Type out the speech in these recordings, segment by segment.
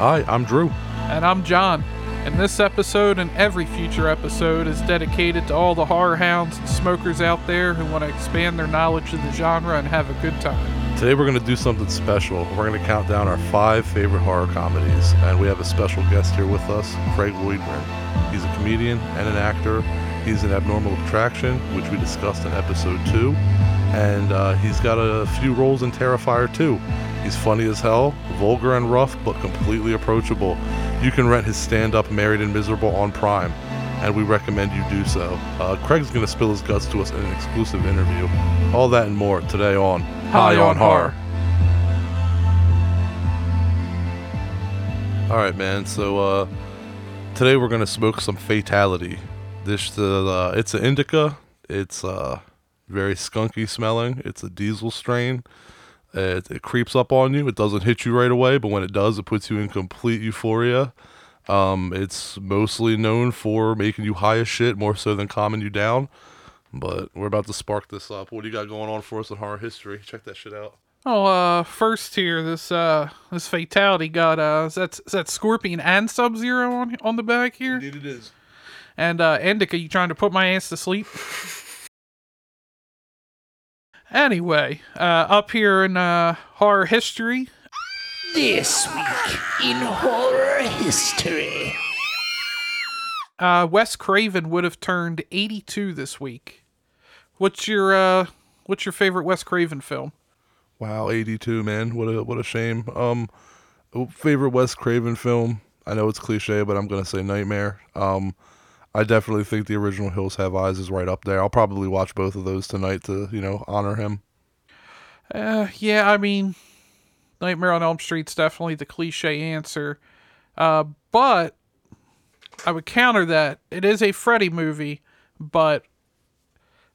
Hi, I'm Drew. And I'm John. And this episode and every future episode is dedicated to all the horror hounds and smokers out there who want to expand their knowledge of the genre and have a good time. Today we're going to do something special. We're going to count down our five favorite horror comedies, and we have a special guest here with us, Craig Loydgren. He's a comedian and an actor. He's an abnormal attraction, which we discussed in episode two, and uh, he's got a few roles in Terrifier 2. He's funny as hell, vulgar and rough, but completely approachable. You can rent his stand up Married and Miserable on Prime, and we recommend you do so. Uh, Craig's going to spill his guts to us in an exclusive interview. All that and more today on High on Horror. All right, man. So uh, today we're gonna smoke some Fatality. This uh, it's an indica. It's uh, very skunky smelling. It's a diesel strain. It, it creeps up on you. It doesn't hit you right away, but when it does, it puts you in complete euphoria. Um, it's mostly known for making you high as shit, more so than calming you down. But we're about to spark this up. What do you got going on for us in horror history? Check that shit out. Oh, uh, first here, this uh, this fatality got uh, is that is that Scorpion and Sub Zero on on the back here? Indeed, it is. And uh, Indica, you trying to put my ass to sleep? Anyway, uh, up here in uh, horror history, This week in horror history. uh, Wes Craven would have turned 82 this week. What's your uh, what's your favorite Wes Craven film? Wow, 82, man. What a what a shame. Um favorite Wes Craven film. I know it's cliche, but I'm going to say Nightmare. Um I definitely think the original Hills Have Eyes is right up there. I'll probably watch both of those tonight to, you know, honor him. Uh, yeah, I mean, Nightmare on Elm Street's definitely the cliche answer. Uh, but I would counter that it is a Freddy movie, but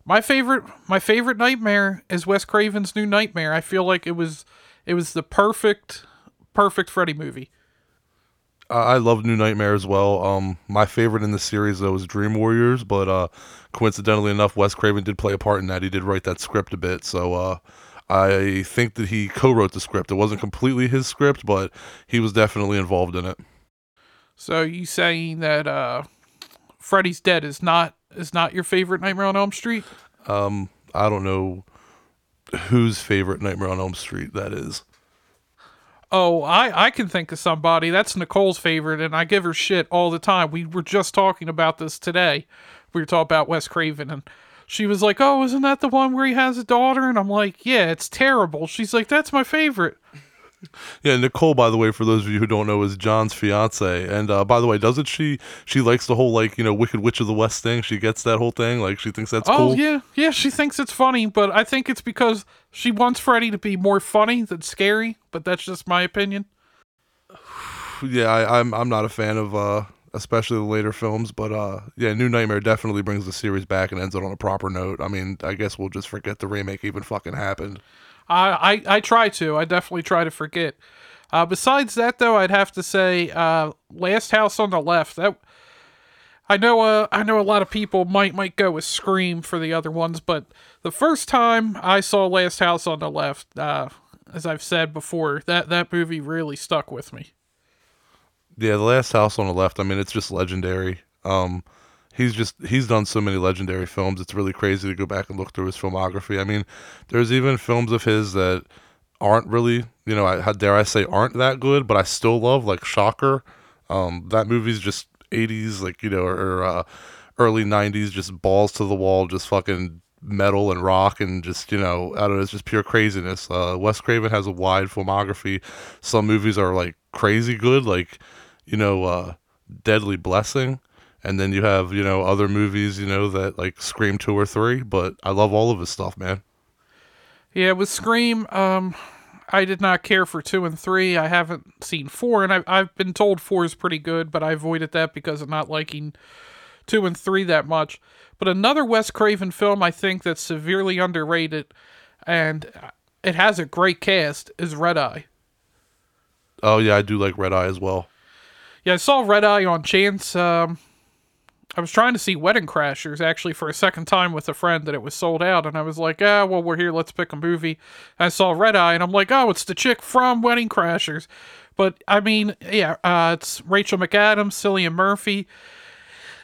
my favorite my favorite Nightmare is Wes Craven's New Nightmare. I feel like it was it was the perfect perfect Freddy movie. I love New Nightmare as well. Um, my favorite in the series though is Dream Warriors, but uh, coincidentally enough, Wes Craven did play a part in that. He did write that script a bit, so uh, I think that he co-wrote the script. It wasn't completely his script, but he was definitely involved in it. So you saying that uh, Freddy's Dead is not is not your favorite Nightmare on Elm Street? Um, I don't know whose favorite Nightmare on Elm Street that is. Oh, I, I can think of somebody. That's Nicole's favorite, and I give her shit all the time. We were just talking about this today. We were talking about Wes Craven, and she was like, Oh, isn't that the one where he has a daughter? And I'm like, Yeah, it's terrible. She's like, That's my favorite. Yeah, Nicole, by the way, for those of you who don't know, is John's fiance. And uh, by the way, doesn't she? She likes the whole like you know Wicked Witch of the West thing. She gets that whole thing. Like she thinks that's oh, cool. yeah. Yeah, she thinks it's funny, but I think it's because she wants Freddy to be more funny than scary, but that's just my opinion. yeah. I, I'm I'm not a fan of uh, especially the later films, but uh, yeah, New Nightmare definitely brings the series back and ends it on a proper note. I mean, I guess we'll just forget the remake even fucking happened. I, I, try to. I definitely try to forget. Uh, besides that, though, I'd have to say, uh, Last House on the Left. That I know. Uh, I know a lot of people might might go with Scream for the other ones, but the first time I saw Last House on the Left, uh, as I've said before, that that movie really stuck with me. Yeah, the last house on the left. I mean, it's just legendary. Um, he's just he's done so many legendary films. It's really crazy to go back and look through his filmography. I mean, there's even films of his that aren't really, you know, I, how dare I say, aren't that good, but I still love, like Shocker. Um, that movie's just 80s, like you know, or, uh, early 90s, just balls to the wall, just fucking metal and rock and just you know, I don't know, it's just pure craziness. Uh, Wes Craven has a wide filmography. Some movies are like crazy good, like you know, uh, Deadly Blessing. And then you have, you know, other movies, you know, that like Scream 2 or 3, but I love all of his stuff, man. Yeah, with Scream, um, I did not care for two and three. I haven't seen four, and I've, I've been told four is pretty good, but I avoided that because of not liking two and three that much. But another Wes Craven film I think that's severely underrated, and it has a great cast, is Red Eye. Oh yeah, I do like Red Eye as well. Yeah, I saw Red Eye on chance. Um, I was trying to see Wedding Crashers actually for a second time with a friend, that it was sold out. And I was like, ah, well, we're here. Let's pick a movie. I saw Red Eye, and I'm like, oh, it's the chick from Wedding Crashers. But I mean, yeah, uh, it's Rachel McAdams, Cillian Murphy,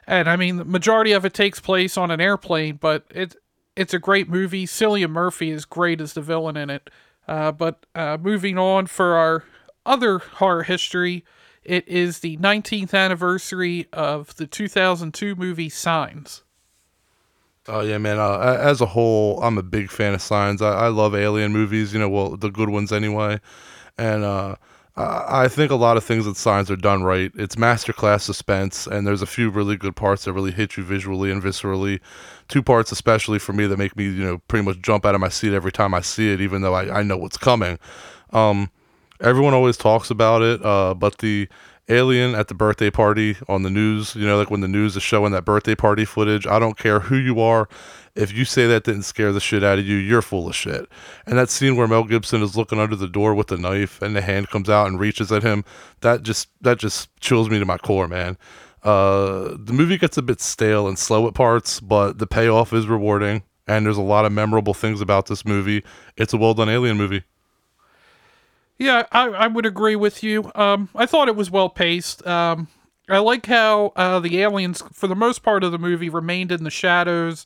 and I mean the majority of it takes place on an airplane. But it it's a great movie. Cillian Murphy is great as the villain in it. Uh, but uh, moving on for our other horror history, it is the 19th anniversary of the 2002 movie Signs. Oh yeah, man. Uh, as a whole, I'm a big fan of Signs. I, I love alien movies. You know, well, the good ones anyway. And uh, I think a lot of things that Signs are done right. It's masterclass suspense, and there's a few really good parts that really hit you visually and viscerally. Two parts, especially for me, that make me, you know, pretty much jump out of my seat every time I see it, even though I, I know what's coming. Um, everyone always talks about it, uh, but the alien at the birthday party on the news, you know, like when the news is showing that birthday party footage, I don't care who you are. If you say that didn't scare the shit out of you, you're full of shit. And that scene where Mel Gibson is looking under the door with the knife and the hand comes out and reaches at him, that just that just chills me to my core, man. Uh, the movie gets a bit stale and slow at parts, but the payoff is rewarding, and there's a lot of memorable things about this movie. It's a well done alien movie. Yeah, I, I would agree with you. Um, I thought it was well paced. Um, I like how uh, the aliens, for the most part of the movie, remained in the shadows,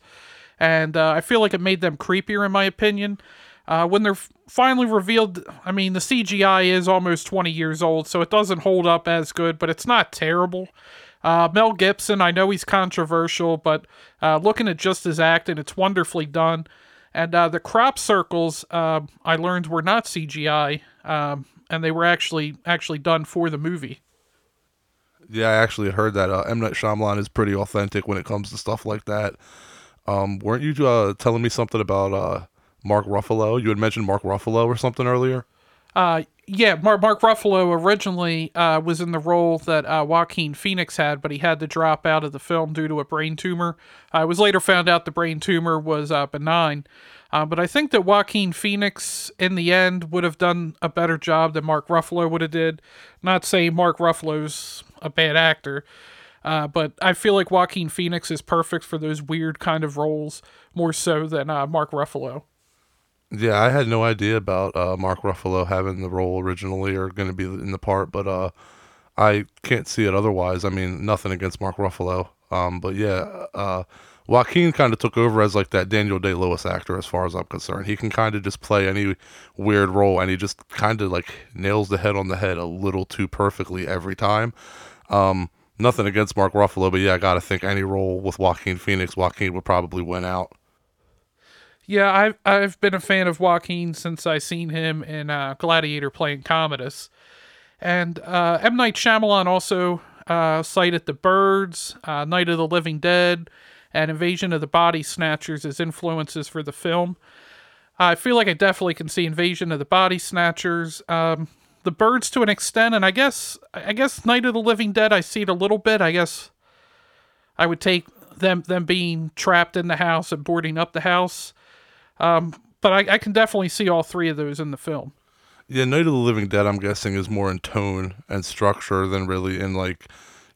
and uh, I feel like it made them creepier, in my opinion. Uh, when they're finally revealed, I mean, the CGI is almost 20 years old, so it doesn't hold up as good, but it's not terrible. Uh, Mel Gibson, I know he's controversial, but uh, looking at just his acting, it's wonderfully done. And uh, the crop circles, uh, I learned, were not CGI, um, and they were actually actually done for the movie. Yeah, I actually heard that uh, M Night Shyamalan is pretty authentic when it comes to stuff like that. Um, weren't you uh, telling me something about uh, Mark Ruffalo? You had mentioned Mark Ruffalo or something earlier. Uh, yeah, Mark, Mark Ruffalo originally uh, was in the role that uh, Joaquin Phoenix had, but he had to drop out of the film due to a brain tumor. Uh, it was later found out the brain tumor was uh, benign. Uh, but I think that Joaquin Phoenix, in the end, would have done a better job than Mark Ruffalo would have did. Not saying Mark Ruffalo's a bad actor, uh, but I feel like Joaquin Phoenix is perfect for those weird kind of roles more so than Mark Ruffalo. Yeah, I had no idea about uh, Mark Ruffalo having the role originally or going to be in the part, but uh, I can't see it otherwise. I mean, nothing against Mark Ruffalo, um, but yeah, uh, Joaquin kind of took over as like that Daniel Day Lewis actor, as far as I'm concerned. He can kind of just play any weird role, and he just kind of like nails the head on the head a little too perfectly every time. Um, nothing against Mark Ruffalo, but yeah, I got to think any role with Joaquin Phoenix, Joaquin would probably win out. Yeah, I've I've been a fan of Joaquin since I seen him in uh, Gladiator playing Commodus, and uh, M Night Shyamalan also uh, cited The Birds, uh, Night of the Living Dead, and Invasion of the Body Snatchers as influences for the film. I feel like I definitely can see Invasion of the Body Snatchers, um, The Birds to an extent, and I guess I guess Night of the Living Dead I see it a little bit. I guess I would take them them being trapped in the house and boarding up the house. Um, but I, I can definitely see all three of those in the film. Yeah, Night of the Living Dead, I'm guessing, is more in tone and structure than really in like,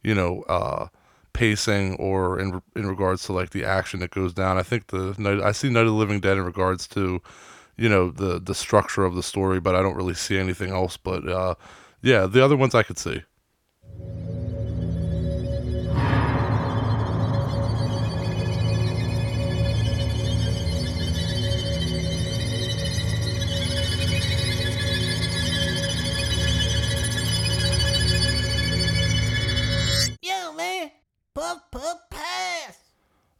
you know, uh, pacing or in in regards to like the action that goes down. I think the night I see Night of the Living Dead in regards to, you know, the the structure of the story, but I don't really see anything else. But uh, yeah, the other ones I could see.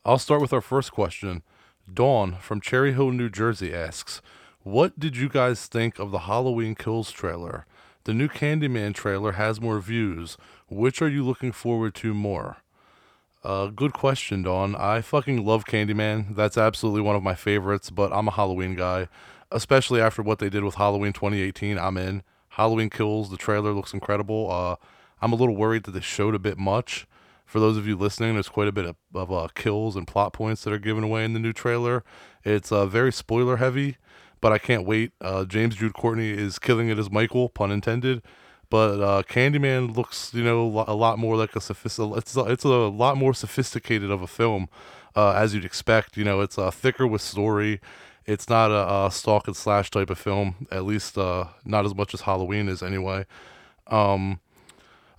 I'll start with our first question. Dawn from Cherry Hill, New Jersey asks, "What did you guys think of the Halloween Kills trailer? The new Candyman trailer has more views. Which are you looking forward to more?" Uh, good question, Dawn. I fucking love Candyman. That's absolutely one of my favorites, but I'm a Halloween guy. Especially after what they did with Halloween 2018, I'm in. Halloween Kills, the trailer looks incredible. Uh, I'm a little worried that they showed a bit much. For those of you listening, there's quite a bit of, of uh, kills and plot points that are given away in the new trailer. It's uh, very spoiler heavy, but I can't wait. Uh, James Jude Courtney is killing it as Michael, pun intended. But uh, Candyman looks, you know, a lot more like a sophisticated. It's a, it's a lot more sophisticated of a film, uh, as you'd expect. You know, it's uh, thicker with story. It's not a, a stalk and slash type of film. At least not as much as Halloween is, anyway. Um,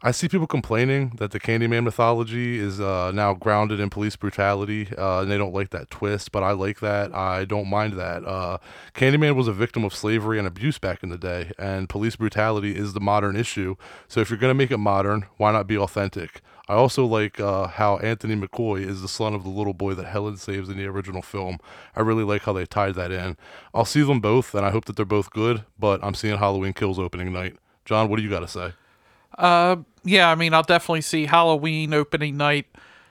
I see people complaining that the Candyman mythology is uh, now grounded in police brutality, uh, and they don't like that twist. But I like that. I don't mind that. Uh, Candyman was a victim of slavery and abuse back in the day, and police brutality is the modern issue. So if you're gonna make it modern, why not be authentic? I also like uh, how Anthony McCoy is the son of the little boy that Helen saves in the original film. I really like how they tied that in. I'll see them both, and I hope that they're both good. But I'm seeing Halloween Kills opening night. John, what do you got to say? Uh, yeah, I mean, I'll definitely see Halloween opening night.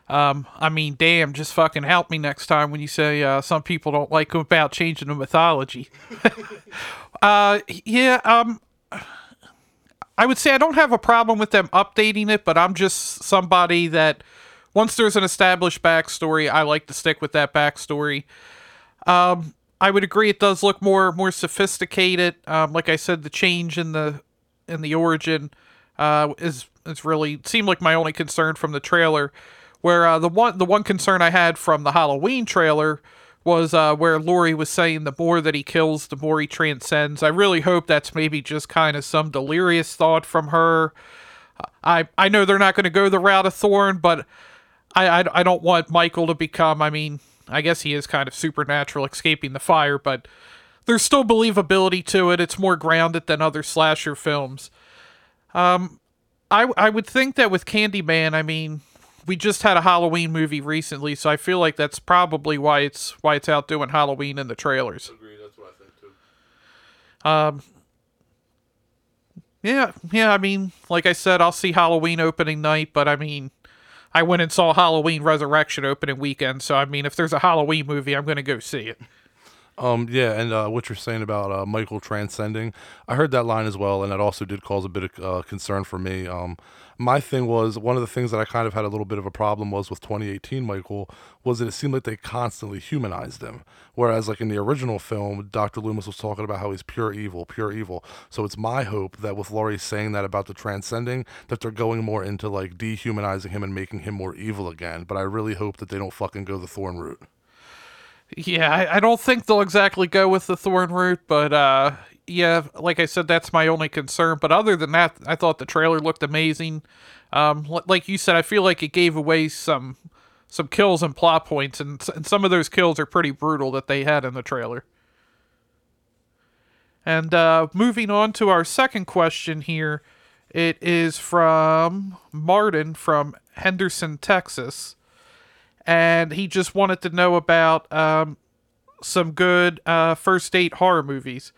Um, I mean, damn, just fucking help me next time when you say uh, some people don't like about changing the mythology. uh, yeah, um, I would say I don't have a problem with them updating it, but I'm just somebody that once there's an established backstory, I like to stick with that backstory. Um, I would agree it does look more more sophisticated. Um, like I said, the change in the in the origin uh, is is really seemed like my only concern from the trailer. Where uh, the one the one concern I had from the Halloween trailer was uh, where Laurie was saying the more that he kills, the more he transcends. I really hope that's maybe just kind of some delirious thought from her. I I know they're not going to go the route of Thorn, but I, I I don't want Michael to become. I mean, I guess he is kind of supernatural, escaping the fire, but there's still believability to it. It's more grounded than other slasher films. Um, I I would think that with Candyman, I mean, we just had a Halloween movie recently, so I feel like that's probably why it's why it's out doing Halloween in the trailers. Agree. That's what I think too. Um, yeah, yeah. I mean, like I said, I'll see Halloween opening night, but I mean, I went and saw Halloween Resurrection opening weekend, so I mean, if there's a Halloween movie, I'm gonna go see it. Um, yeah, and uh, what you're saying about uh, Michael transcending, I heard that line as well, and that also did cause a bit of uh, concern for me. Um, my thing was one of the things that I kind of had a little bit of a problem was with 2018 Michael was that it seemed like they constantly humanized him, whereas like in the original film, Dr. Loomis was talking about how he's pure evil, pure evil. So it's my hope that with Laurie saying that about the transcending, that they're going more into like dehumanizing him and making him more evil again. But I really hope that they don't fucking go the Thorn route. Yeah, I, I don't think they'll exactly go with the Thorn route, but uh, yeah, like I said, that's my only concern. But other than that, I thought the trailer looked amazing. Um, like you said, I feel like it gave away some some kills and plot points, and, and some of those kills are pretty brutal that they had in the trailer. And uh, moving on to our second question here, it is from Martin from Henderson, Texas, and he just wanted to know about um, some good uh, first date horror movies.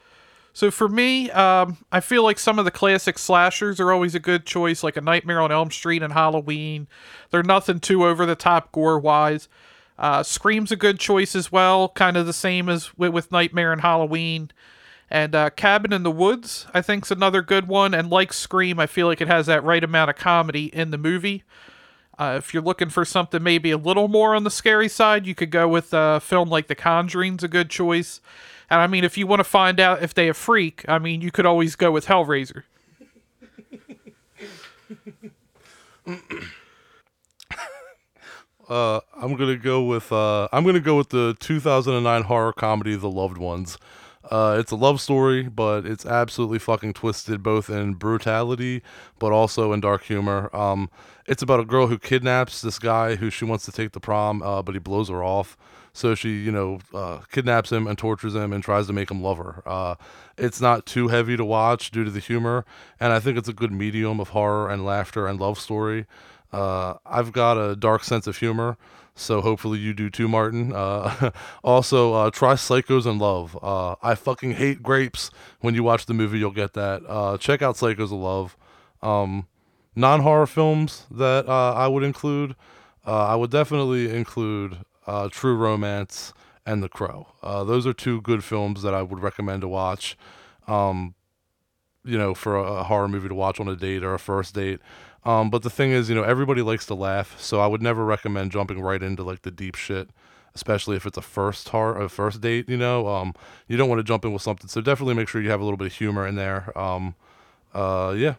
So for me, um, I feel like some of the classic slashers are always a good choice, like a Nightmare on Elm Street and Halloween. They're nothing too over the top gore wise. Uh, Scream's a good choice as well, kind of the same as with, with Nightmare and Halloween. And uh, Cabin in the Woods, I think, is another good one. And like Scream, I feel like it has that right amount of comedy in the movie. Uh, if you're looking for something maybe a little more on the scary side, you could go with a film like The Conjuring's a good choice. And I mean, if you want to find out if they a freak, I mean, you could always go with Hellraiser. Uh, I'm gonna go with uh, I'm gonna go with the 2009 horror comedy The Loved Ones. Uh, it's a love story, but it's absolutely fucking twisted, both in brutality, but also in dark humor. Um, it's about a girl who kidnaps this guy who she wants to take to prom, uh, but he blows her off. So she, you know, uh, kidnaps him and tortures him and tries to make him love her. Uh, it's not too heavy to watch due to the humor, and I think it's a good medium of horror and laughter and love story. Uh, I've got a dark sense of humor, so hopefully you do too, Martin. Uh, also, uh, try Psychos in Love. Uh, I fucking hate grapes. When you watch the movie, you'll get that. Uh, check out Psychos in Love. Um, non horror films that uh, I would include, uh, I would definitely include True Romance and The Crow. Those are two good films that I would recommend to watch. Um, you know, for a horror movie to watch on a date or a first date. Um, but the thing is, you know, everybody likes to laugh, so I would never recommend jumping right into like the deep shit, especially if it's a first horror, a first date. You know, um, you don't want to jump in with something, so definitely make sure you have a little bit of humor in there. Um, uh, yeah,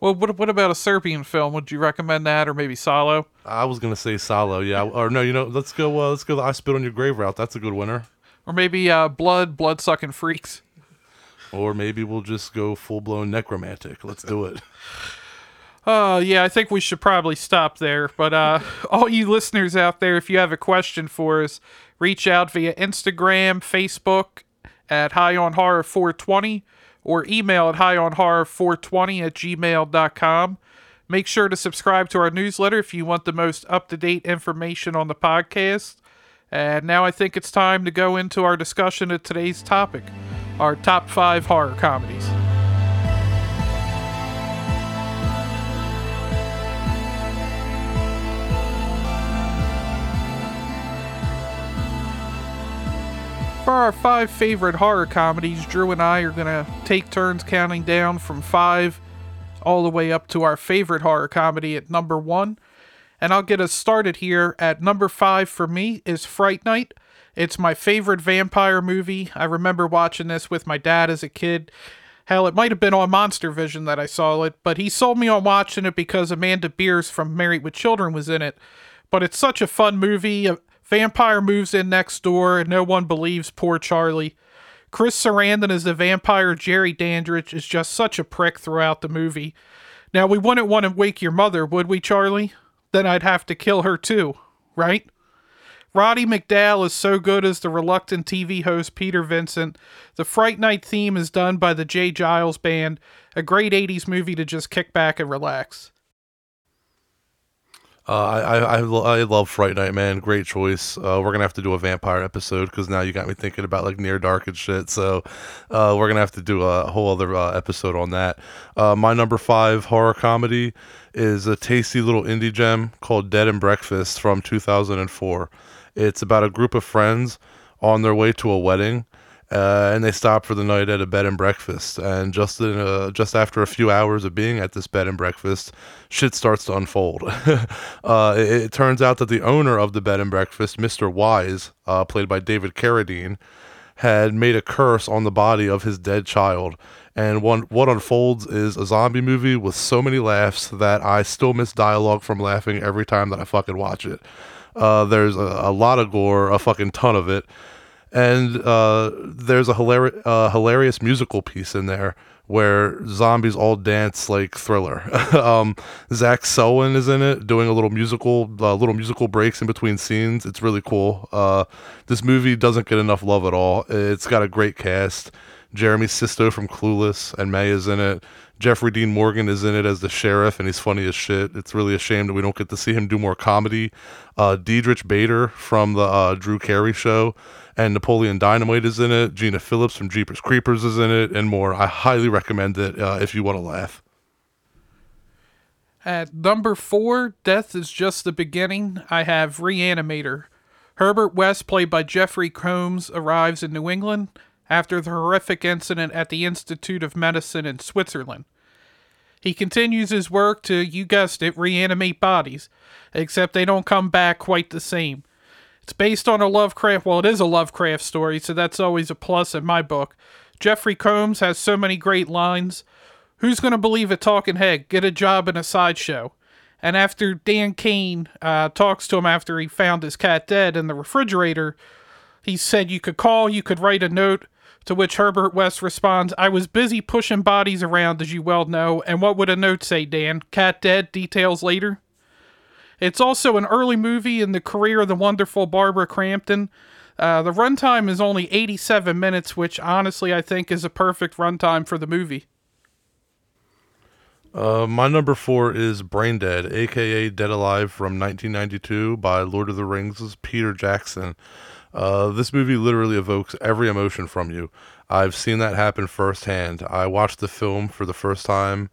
Well, what, what about a Serbian film? Would you recommend that, or maybe Salò? I was gonna say Salò, yeah, or no, you know, let's go, uh, let's go. The I spit on your grave route. That's a good winner. Or maybe uh, Blood, Blood Sucking Freaks? Or maybe we'll just go full blown Nekromantik. Let's do it. Uh, yeah, I think we should probably stop there. But uh, all you listeners out there, if you have a question for us, reach out via Instagram, Facebook at High on Horror 420 or email at highonhorror420 at gmail.com. Make sure to subscribe to our newsletter if you want the most up to date information on the podcast. And now I think it's time to go into our discussion of today's topic our top five horror comedies. For our five favorite horror comedies, Drew and I are going to take turns counting down from five all the way up to our favorite horror comedy at number one. And I'll get us started here. At number five for me is Fright Night. It's my favorite vampire movie. I remember watching this with my dad as a kid. Hell, it might have been on Monster Vision that I saw it, but he sold me on watching it because Amanda Bearse from Married with Children was in it. But it's such a fun movie. Vampire moves in next door, and no one believes poor Charlie. Chris Sarandon as the vampire Jerry Dandridge is just such a prick throughout the movie. Now, we wouldn't want to wake your mother, would we, Charlie? Then I'd have to kill her too, right? Roddy McDowall is so good as the reluctant TV host Peter Vincent. The Fright Night theme is done by the J. Geils Band, a great 80s movie to just kick back and relax. Uh, I, I I love Fright Night, man. Great choice. Uh, we're gonna have to do a vampire episode because now you got me thinking about like near dark and shit. So uh, we're gonna have to do a whole other uh, episode on that. Uh, my number five horror comedy is a tasty little indie gem called Dead and Breakfast from 2004. It's about a group of friends on their way to a wedding uh, and they stop for the night at a bed and breakfast. And just in a, just after a few hours of being at this bed and breakfast, shit starts to unfold. uh, it, it turns out that the owner of the bed and breakfast, Mr. Wise, uh, played by David Carradine, had made a curse on the body of his dead child. And one, what unfolds is a zombie movie with so many laughs that I still miss dialogue from laughing every time that I fucking watch it. Uh, there's a, a lot of gore, a fucking ton of it and uh, there's a hilarious, uh, hilarious musical piece in there where zombies all dance like Thriller. um, Zach Selwyn is in it, doing a little musical, uh, little musical breaks in between scenes. It's really cool. Uh, this movie doesn't get enough love at all. It's got a great cast. Jeremy Sisto from Clueless and May is in it. Jeffrey Dean Morgan is in it as the sheriff, and he's funny as shit. It's really a shame that we don't get to see him do more comedy. Uh, Diedrich Bader from the uh, Drew Carey show and Napoleon Dynamite is in it. Gina Phillips from Jeepers Creepers is in it, and more. I highly recommend it uh, if you want to laugh. At number four, Death is Just the Beginning, I have Reanimator. Herbert West, played by Jeffrey Combs, arrives in New England after the horrific incident at the Institute of Medicine in Switzerland. He continues his work to, you guessed it, reanimate bodies, except they don't come back quite the same. It's based on a Lovecraft, well, it is a Lovecraft story, so that's always a plus in my book. Jeffrey Combs has so many great lines. Who's going to believe a talking head? Get a job in a sideshow. And after Dan Cain uh, talks to him after he found his cat dead in the refrigerator, he said you could call, you could write a note, to which Herbert West responds, I was busy pushing bodies around, as you well know, and what would a note say, Dan? Cat dead, details later? It's also an early movie in the career of the wonderful Barbara Crampton. Uh, the runtime is only 87 minutes, which honestly I think is a perfect runtime for the movie. Uh, my number four is Brain Dead, aka Dead Alive from 1992 by Lord of the Rings' Peter Jackson. Uh, this movie literally evokes every emotion from you. I've seen that happen firsthand. I watched the film for the first time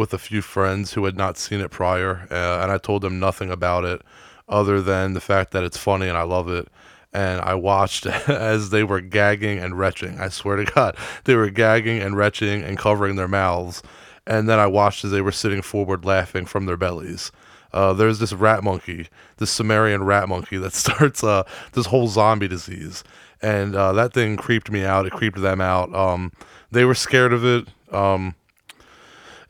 with a few friends who had not seen it prior, uh, and I told them nothing about it other than the fact that it's funny and I love it. And I watched as they were gagging and retching. I swear to God, they were gagging and retching and covering their mouths. And then I watched as they were sitting forward laughing from their bellies. Uh, there's this rat monkey, this Sumerian rat monkey that starts uh, this whole zombie disease, and uh, that thing creeped me out. It creeped them out. Um, they were scared of it. Um,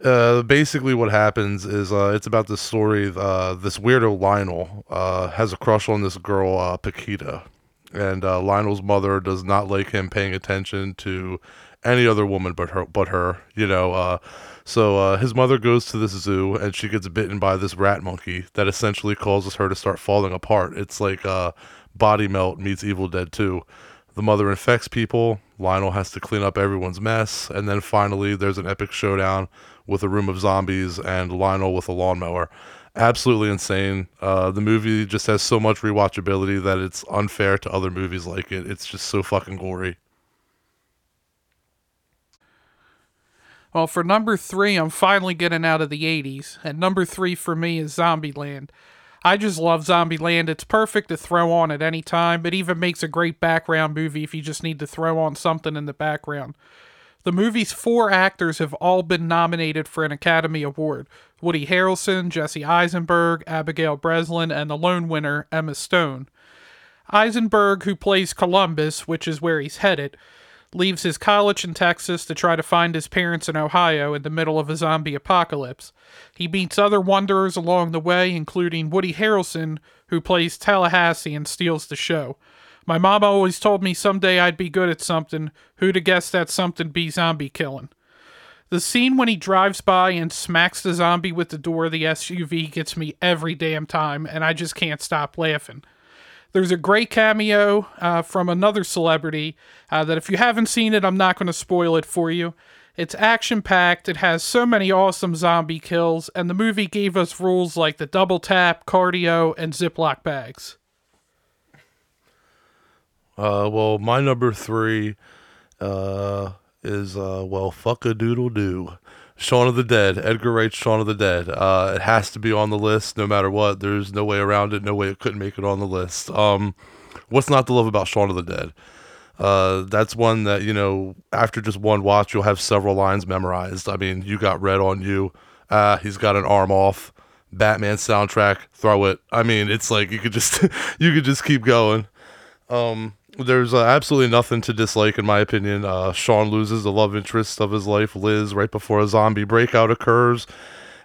uh, basically, what happens is uh, it's about this story. Uh, this weirdo Lionel uh, has a crush on this girl, uh, Paquita, and uh, Lionel's mother does not like him paying attention to any other woman but her. But her, you know. So his mother goes to this zoo and she gets bitten by this rat monkey that essentially causes her to start falling apart. It's like Body Melt meets Evil Dead 2. The mother infects people. Lionel has to clean up everyone's mess, and then finally there's an epic showdown with a room of zombies and Lionel with a lawnmower. Absolutely insane. Uh, the movie just has so much rewatchability that it's unfair to other movies like it. It's just so fucking gory. Well, for number three, I'm finally getting out of the 80s, and number three for me is Zombieland. I just love Zombieland. It's perfect to throw on at any time. It even makes a great background movie if you just need to throw on something in the background. The movie's four actors have all been nominated for an Academy Award Woody Harrelson, Jesse Eisenberg, Abigail Breslin, and the lone winner, Emma Stone. Eisenberg, who plays Columbus, which is where he's headed, leaves his college in Texas to try to find his parents in Ohio in the middle of a zombie apocalypse. He meets other wanderers along the way, including Woody Harrelson, who plays Tallahassee and steals the show. My mom always told me someday I'd be good at something. Who'd have guessed that something be zombie killing? The scene when he drives by and smacks the zombie with the door of the SUV gets me every damn time, and I just can't stop laughing. There's a great cameo uh, from another celebrity uh, that if you haven't seen it, I'm not going to spoil it for you. It's action packed, it has so many awesome zombie kills, and the movie gave us rules like the double tap, cardio, and Ziploc bags. Uh, well, my number three uh, is, uh, well, fuck a doodle doo. Shaun of the Dead, Edgar Wright's Shaun of the Dead. Uh, it has to be on the list no matter what. There's no way around it. No way it couldn't make it on the list. Um, what's not to love about Shaun of the Dead? Uh, that's one that you know after just one watch you'll have several lines memorized. I mean, you got red on you. Uh, he's got an arm off. Batman soundtrack, throw it. I mean, it's like you could just you could just keep going. Um, there's uh, absolutely nothing to dislike in my opinion. Uh, Shaun loses the love interest of his life, Liz, right before a zombie breakout occurs.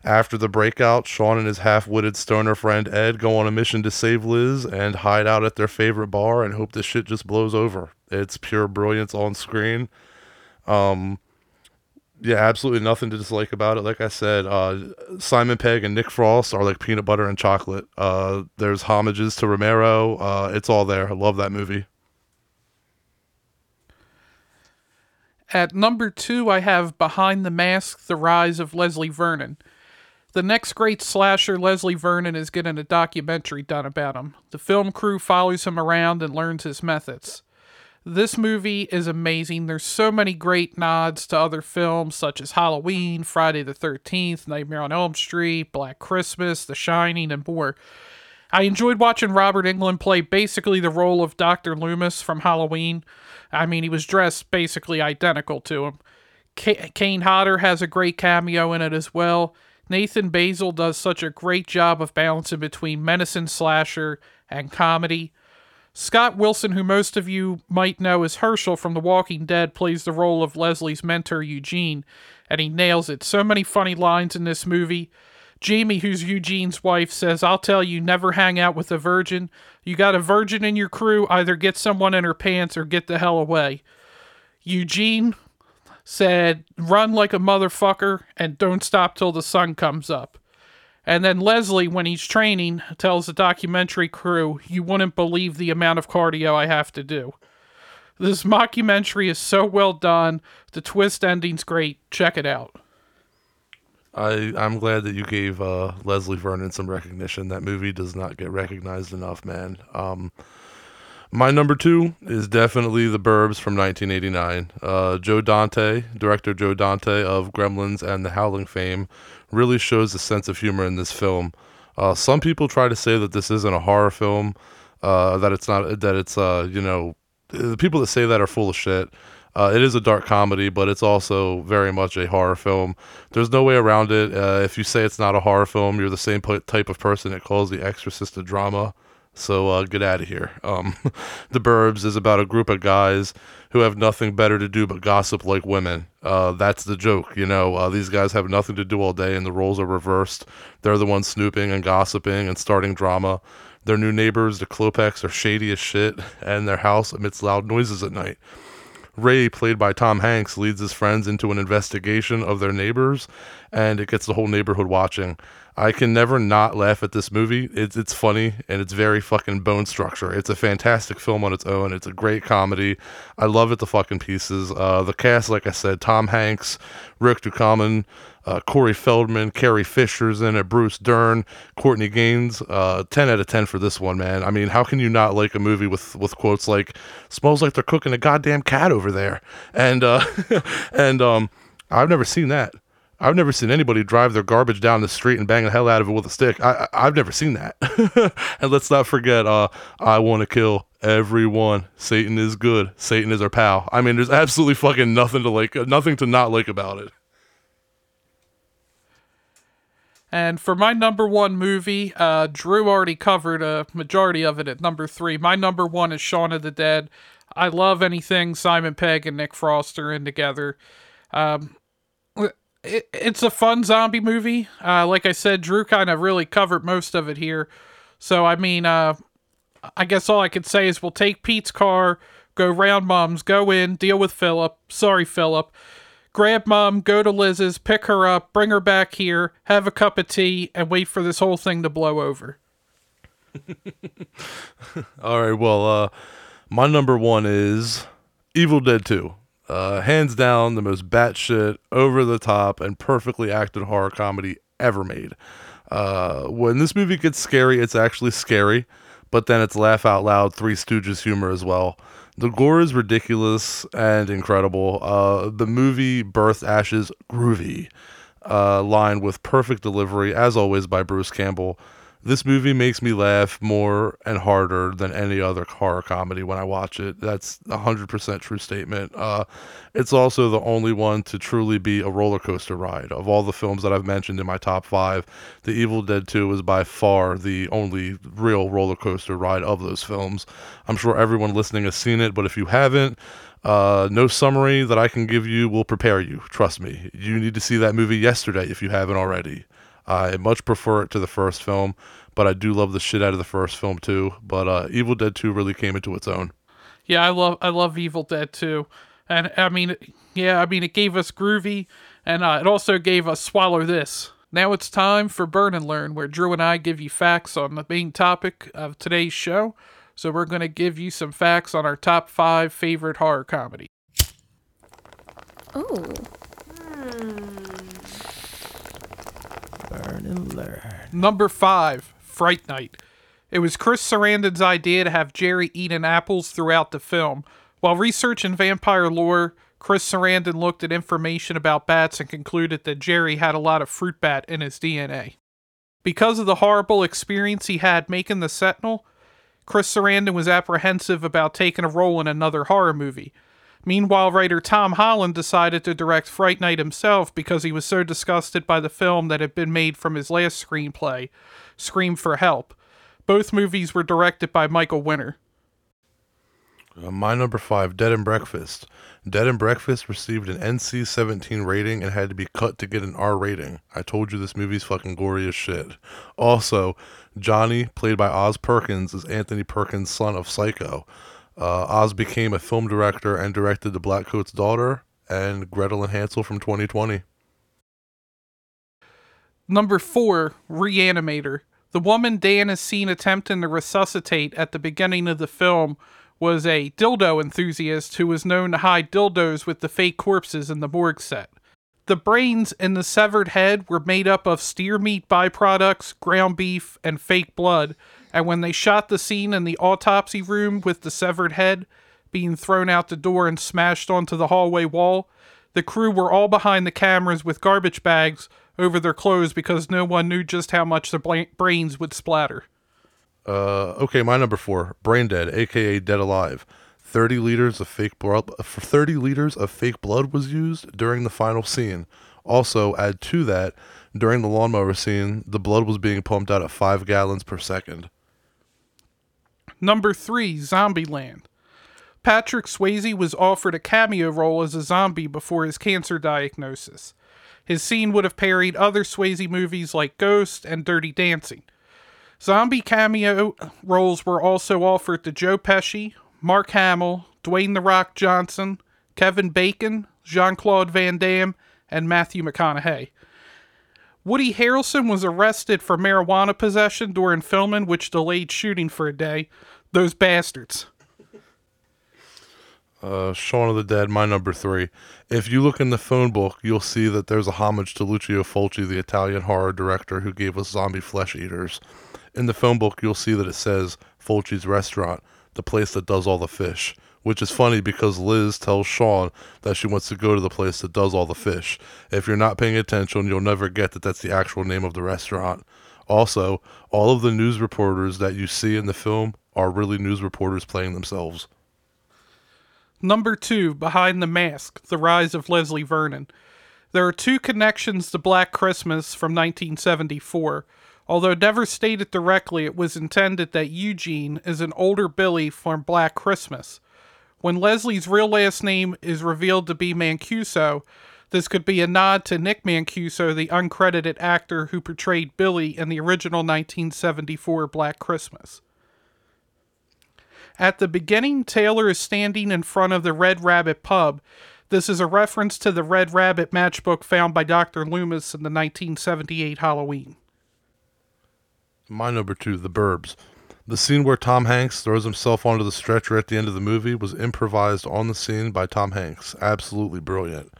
After the breakout, Shaun and his half-witted stoner friend Ed go on a mission to save Liz and hide out at their favorite bar and hope this shit just blows over. It's pure brilliance on screen. Um, yeah, absolutely nothing to dislike about it. Like I said, uh, Simon Pegg and Nick Frost are like peanut butter and chocolate. Uh, there's homages to Romero. Uh, it's all there. I love that movie. At number two, I have Behind the Mask The Rise of Leslie Vernon. The next great slasher, Leslie Vernon, is getting a documentary done about him. The film crew follows him around and learns his methods. This movie is amazing. There's so many great nods to other films such as Halloween, Friday the 13th, Nightmare on Elm Street, Black Christmas, The Shining, and more. I enjoyed watching Robert Englund play basically the role of Dr. Loomis from Halloween. I mean, he was dressed basically identical to him. K- Kane Hodder has a great cameo in it as well. Nathan Baesel does such a great job of balancing between menacing slasher and comedy. Scott Wilson, who most of you might know as Hershel from The Walking Dead, plays the role of Leslie's mentor, Eugene, and he nails it. So many funny lines in this movie. Jamie, who's Eugene's wife, says, I'll tell you, never hang out with a virgin. You got a virgin in your crew, either get someone in her pants or get the hell away. Eugene said, run like a motherfucker and don't stop till the sun comes up. And then Leslie, when he's training, tells the documentary crew, You wouldn't believe the amount of cardio I have to do. This mockumentary is so well done. The twist ending's great. Check it out. I I'm glad that you gave uh, Leslie Vernon some recognition. That movie does not get recognized enough, man. Um, my number two is definitely The Burbs from 1989. Uh, Joe Dante, director Joe Dante of Gremlins and The Howling fame, really shows a sense of humor in this film. Uh, some people try to say that this isn't a horror film, uh, that it's not, that it's, uh, you know, the people that say that are full of shit. Uh, it is a dark comedy, but it's also very much a horror film. There's no way around it. Uh, if you say it's not a horror film, you're the same type of person that calls The Exorcist a drama. So uh, get out of here. Um, the Burbs is about a group of guys who have nothing better to do but gossip like women. Uh, that's the joke, you know. Uh, these guys have nothing to do all day, and the roles are reversed. They're the ones snooping and gossiping and starting drama. Their new neighbors, the Klopeks, are shady as shit, and their house emits loud noises at night. Ray, played by Tom Hanks, leads his friends into an investigation of their neighbors, and it gets the whole neighborhood watching. I can never not laugh at this movie. It's it's funny and it's very fucking bone structure. It's a fantastic film on its own. It's a great comedy. I love it The fucking pieces. Uh, the cast, like I said, Tom Hanks, Rick Ducommun, uh, Corey Feldman, Carrie Fisher's in it, Bruce Dern, Courtney Gaines. Uh, ten out of ten for this one, man. I mean, how can you not like a movie with with quotes like "smells like they're cooking a goddamn cat over there," and uh, and um, I've never seen that. I've never seen anybody drive their garbage down the street and bang the hell out of it with a stick. I have never seen that. and let's not forget, uh, I want to kill everyone. Satan is good. Satan is our pal. I mean, there's absolutely fucking nothing to like, nothing to not like about it. And for my number one movie, uh, Drew already covered a majority of it at number three. My number one is Shaun of the Dead. I love anything Simon Pegg and Nick Frost are in together. Um, it, it's a fun zombie movie. Uh, like I said, Drew kind of really covered most of it here. So, I mean, uh, I guess all I could say is we'll take Pete's car, go round Mom's, go in, deal with Philip. Sorry, Philip grab mom, go to Liz's, pick her up, bring her back here, have a cup of tea, and wait for this whole thing to blow over. All right, well, uh, my number one is Evil Dead 2. Uh, hands down, the most batshit, over the top, and perfectly acted horror comedy ever made. Uh, when this movie gets scary, it's actually scary, but then it's laugh out loud, Three Stooges humor as well. The gore is ridiculous and incredible. Uh, the movie Birth Ash's groovy, uh, line with perfect delivery, as always, by Bruce Campbell. This movie makes me laugh more and harder than any other horror comedy when I watch it. That's a 100% true statement. Uh, it's also the only one to truly be a roller coaster ride. Of all the films that I've mentioned in my top five, The Evil Dead 2 is by far the only real roller coaster ride of those films. I'm sure everyone listening has seen it, but if you haven't, uh, no summary that I can give you will prepare you. Trust me. You need to see that movie yesterday if you haven't already. I much prefer it to the first film, but I do love the shit out of the first film too. But uh, Evil Dead 2 really came into its own. Yeah, I love I love Evil Dead 2. And I mean, yeah, I mean it gave us groovy and uh, it also gave us swallow this. Now it's time for Burn and Learn, where Drew and I give you facts on the main topic of today's show. So we're going to give you some facts on our top five favorite horror comedy. Ooh. Burn and learn. Number five, Fright Night. It was Chris Sarandon's idea to have Jerry eating apples throughout the film. While researching vampire lore, Chris Sarandon looked at information about bats and concluded that Jerry had a lot of fruit bat in his DNA. Because of the horrible experience he had making the Sentinel, Chris Sarandon was apprehensive about taking a role in another horror movie. Meanwhile, writer Tom Holland decided to direct Fright Night himself because he was so disgusted by the film that had been made from his last screenplay, Scream for Help. Both movies were directed by Michael Winner. Uh, my number five, Dead and Breakfast. Dead and Breakfast received an NC 17 rating and had to be cut to get an R rating. I told you this movie's fucking gory as shit. Also, Johnny, played by Oz Perkins, is Anthony Perkins' son of Psycho. Uh, Oz became a film director and directed The Blackcoat's Daughter and Gretel and Hansel from 2020. Number four, Reanimator. The woman Dan is seen attempting to resuscitate at the beginning of the film was a dildo enthusiast who was known to hide dildos with the fake corpses in the morgue set. The brains in the severed head were made up of steer meat byproducts, ground beef, and fake blood, and when they shot the scene in the autopsy room with the severed head being thrown out the door and smashed onto the hallway wall, the crew were all behind the cameras with garbage bags over their clothes because no one knew just how much the brains would splatter. Uh, okay, my number four, Brain Dead, aka Dead Alive. 30 liters of fake blood for 30 liters of fake blood was used during the final scene. Also, add to that, during the lawnmower scene, the blood was being pumped out at 5 gallons per second. Number three, Zombieland. Patrick Swayze was offered a cameo role as a zombie before his cancer diagnosis. His scene would have parried other Swayze movies like Ghost and Dirty Dancing. Zombie cameo roles were also offered to Joe Pesci, Mark Hamill, Dwayne The Rock Johnson, Kevin Bacon, Jean Claude Van Damme, and Matthew McConaughey. Woody Harrelson was arrested for marijuana possession during filming, which delayed shooting for a day. Those bastards. Uh, Shaun of the Dead, my number three. If you look in the phone book, you'll see that there's a homage to Lucio Fulci, the Italian horror director who gave us Zombie Flesh Eaters. In the phone book, you'll see that it says Fulci's Restaurant, the place that does all the fish, which is funny because Liz tells Shaun that she wants to go to the place that does all the fish. If you're not paying attention, you'll never get that that's the actual name of the restaurant. Also, all of the news reporters that you see in the film are really news reporters playing themselves. Number two, Behind the Mask, The Rise of Leslie Vernon. There are two connections to Black Christmas from 1974. Although never stated directly, it was intended that Eugene is an older Billy from Black Christmas. When Leslie's real last name is revealed to be Mancuso, this could be a nod to Nick Mancuso, the uncredited actor who portrayed Billy in the original 1974 Black Christmas. At the beginning, Taylor is standing in front of the Red Rabbit pub. This is a reference to the Red Rabbit matchbook found by Dr. Loomis in the 1978 Halloween. My number two, The Burbs. The scene where Tom Hanks throws himself onto the stretcher at the end of the movie was improvised on the scene by Tom Hanks. Absolutely brilliant.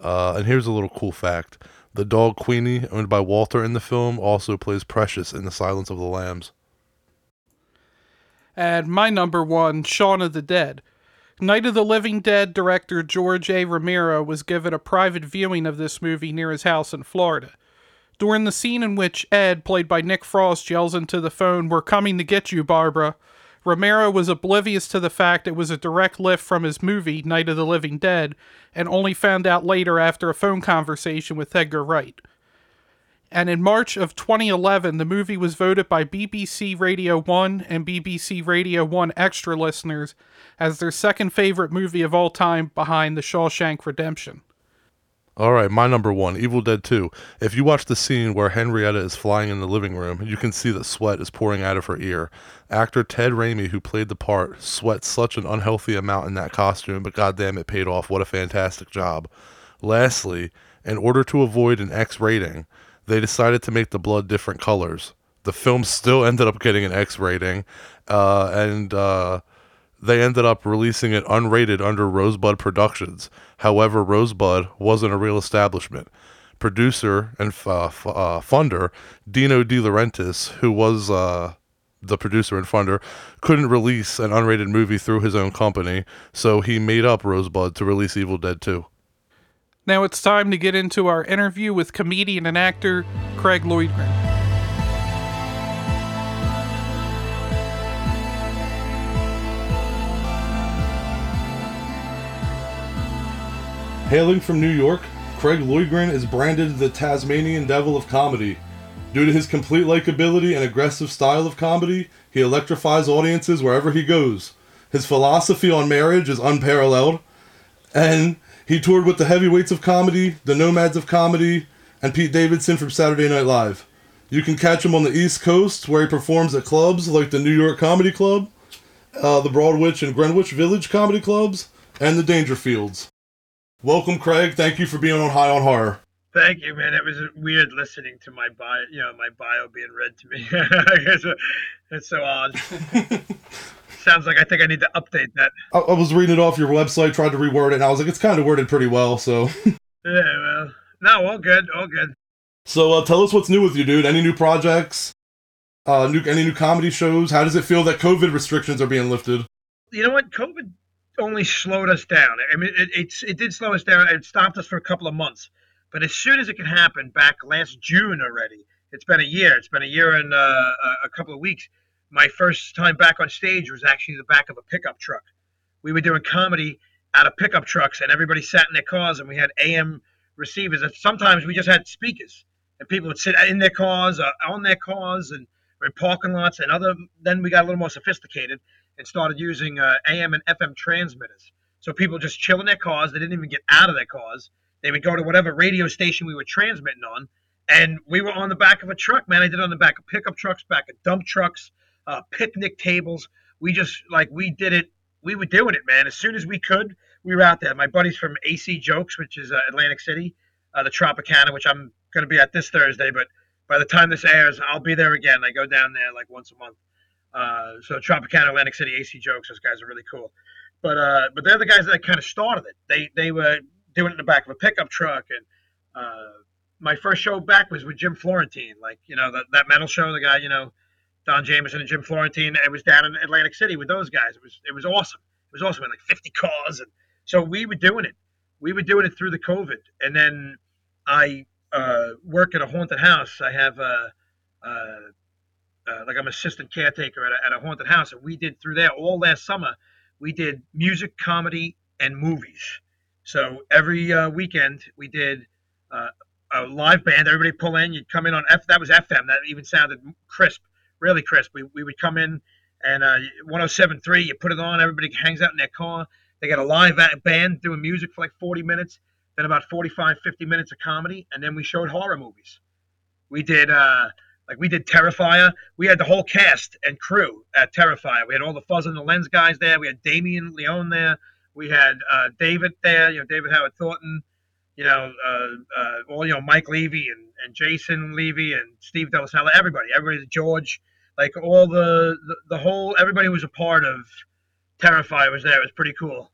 Uh, and here's a little cool fact the dog Queenie, owned by Walter in the film, also plays Precious in The Silence of the Lambs. And my number one, Shaun of the Dead. Night of the Living Dead director George A. Romero was given a private viewing of this movie near his house in Florida. During the scene in which Ed, played by Nick Frost, yells into the phone, We're coming to get you, Barbara, Romero was oblivious to the fact it was a direct lift from his movie, Night of the Living Dead, and only found out later after a phone conversation with Edgar Wright. And in March of 2011, the movie was voted by BBC Radio 1 and BBC Radio 1 Extra listeners as their second favorite movie of all time behind The Shawshank Redemption. All right, my number one, Evil Dead 2. If you watch the scene where Henrietta is flying in the living room, you can see that sweat is pouring out of her ear. Actor Ted Raimi, who played the part, sweat such an unhealthy amount in that costume, but goddamn, it paid off. What a fantastic job. Lastly, in order to avoid an X rating, they decided to make the blood different colors. The film still ended up getting an X rating, uh, and uh, they ended up releasing it unrated under Rosebud Productions. However, Rosebud wasn't a real establishment. Producer and uh, f- uh, funder Dino De Laurentiis, who was uh, the producer and funder, couldn't release an unrated movie through his own company, so he made up Rosebud to release Evil Dead 2. Now it's time to get into our interview with comedian and actor Craig Loydgren. Hailing from New York, Craig Loydgren is branded the Tasmanian Devil of Comedy. Due to his complete likability and aggressive style of comedy, he electrifies audiences wherever he goes. His philosophy on marriage is unparalleled, and he toured with the heavyweights of comedy, the nomads of comedy, and Pete Davidson from Saturday Night Live. You can catch him on the East Coast where he performs at clubs like the New York Comedy Club, uh, the Broadwich and Greenwich Village Comedy Clubs, and the Dangerfields. Welcome, Craig. Thank you for being on High on Horror. Thank you, man. It was weird listening to my bio, you know, my bio being read to me. it's, it's so odd. Sounds like I think I need to update that. I, I was reading it off your website, tried to reword it, and I was like, it's kind of worded pretty well. So, Yeah, well, no, all good, all good. so uh, tell us what's new with you, dude. Any new projects? Uh, new any new comedy shows? How does it feel that COVID restrictions are being lifted? You know what? COVID only slowed us down. I mean, it, it's it did slow us down. It stopped us for a couple of months. But as soon as it could happen, back last June already, it's been a year. It's been a year and uh, a- a couple of weeks. My first time back on stage was actually the back of a pickup truck. We were doing comedy out of pickup trucks, and everybody sat in their cars, and we had AM receivers. And sometimes we just had speakers, and people would sit in their cars, uh, on their cars, and in parking lots. And other, then we got a little more sophisticated and started using uh, AM and FM transmitters. So people just chill in their cars. They didn't even get out of their cars. They would go to whatever radio station we were transmitting on, and we were on the back of a truck, man. I did it on the back of pickup trucks, back of dump trucks, uh, picnic tables. We just like we did it. We were doing it, man. As soon as we could, we were out there. My buddies from AC Jokes, which is uh, Atlantic City, uh, the Tropicana, which I'm going to be at this Thursday. But by the time this airs, I'll be there again. I go down there like once a month. Uh, so Tropicana, Atlantic City, AC Jokes. Those guys are really cool. But uh, but they're the guys that kind of started it. They they were doing it in the back of a pickup truck, and uh, my first show back was with Jim Florentine, like you know that that metal show. The guy, you know, Don Jamieson and Jim Florentine. It was down in Atlantic City with those guys. It was it was awesome. It was awesome. We like 50 cars, and so we were doing it. We were doing it through the COVID, and then I uh, work at a haunted house. I have a, uh, uh, like I'm an assistant caretaker at a, at a haunted house, and we did through there all last summer. We did music, comedy, and movies. So every uh, weekend we did uh, a live band. Everybody pull in. You'd come in on F. That was FM. That even sounded crisp, really crisp. We, we would come in and uh, 107.3. You put it on. Everybody hangs out in their car. They got a live band doing music for like 40 minutes. Then about 45, 50 minutes of comedy, and then we showed horror movies. We did uh, like we did Terrifier. We had the whole cast and crew at Terrifier. We had all the Fuzz on the Lens guys there. We had Damien Leone there. We had uh, David there. You know David Howard Thornton you know, uh, uh, all you know, Mike Levy and, and Jason Levy and Steve Delasala, everybody, everybody, George, like all the, the the whole everybody was a part of Terrifier was there. It was pretty cool.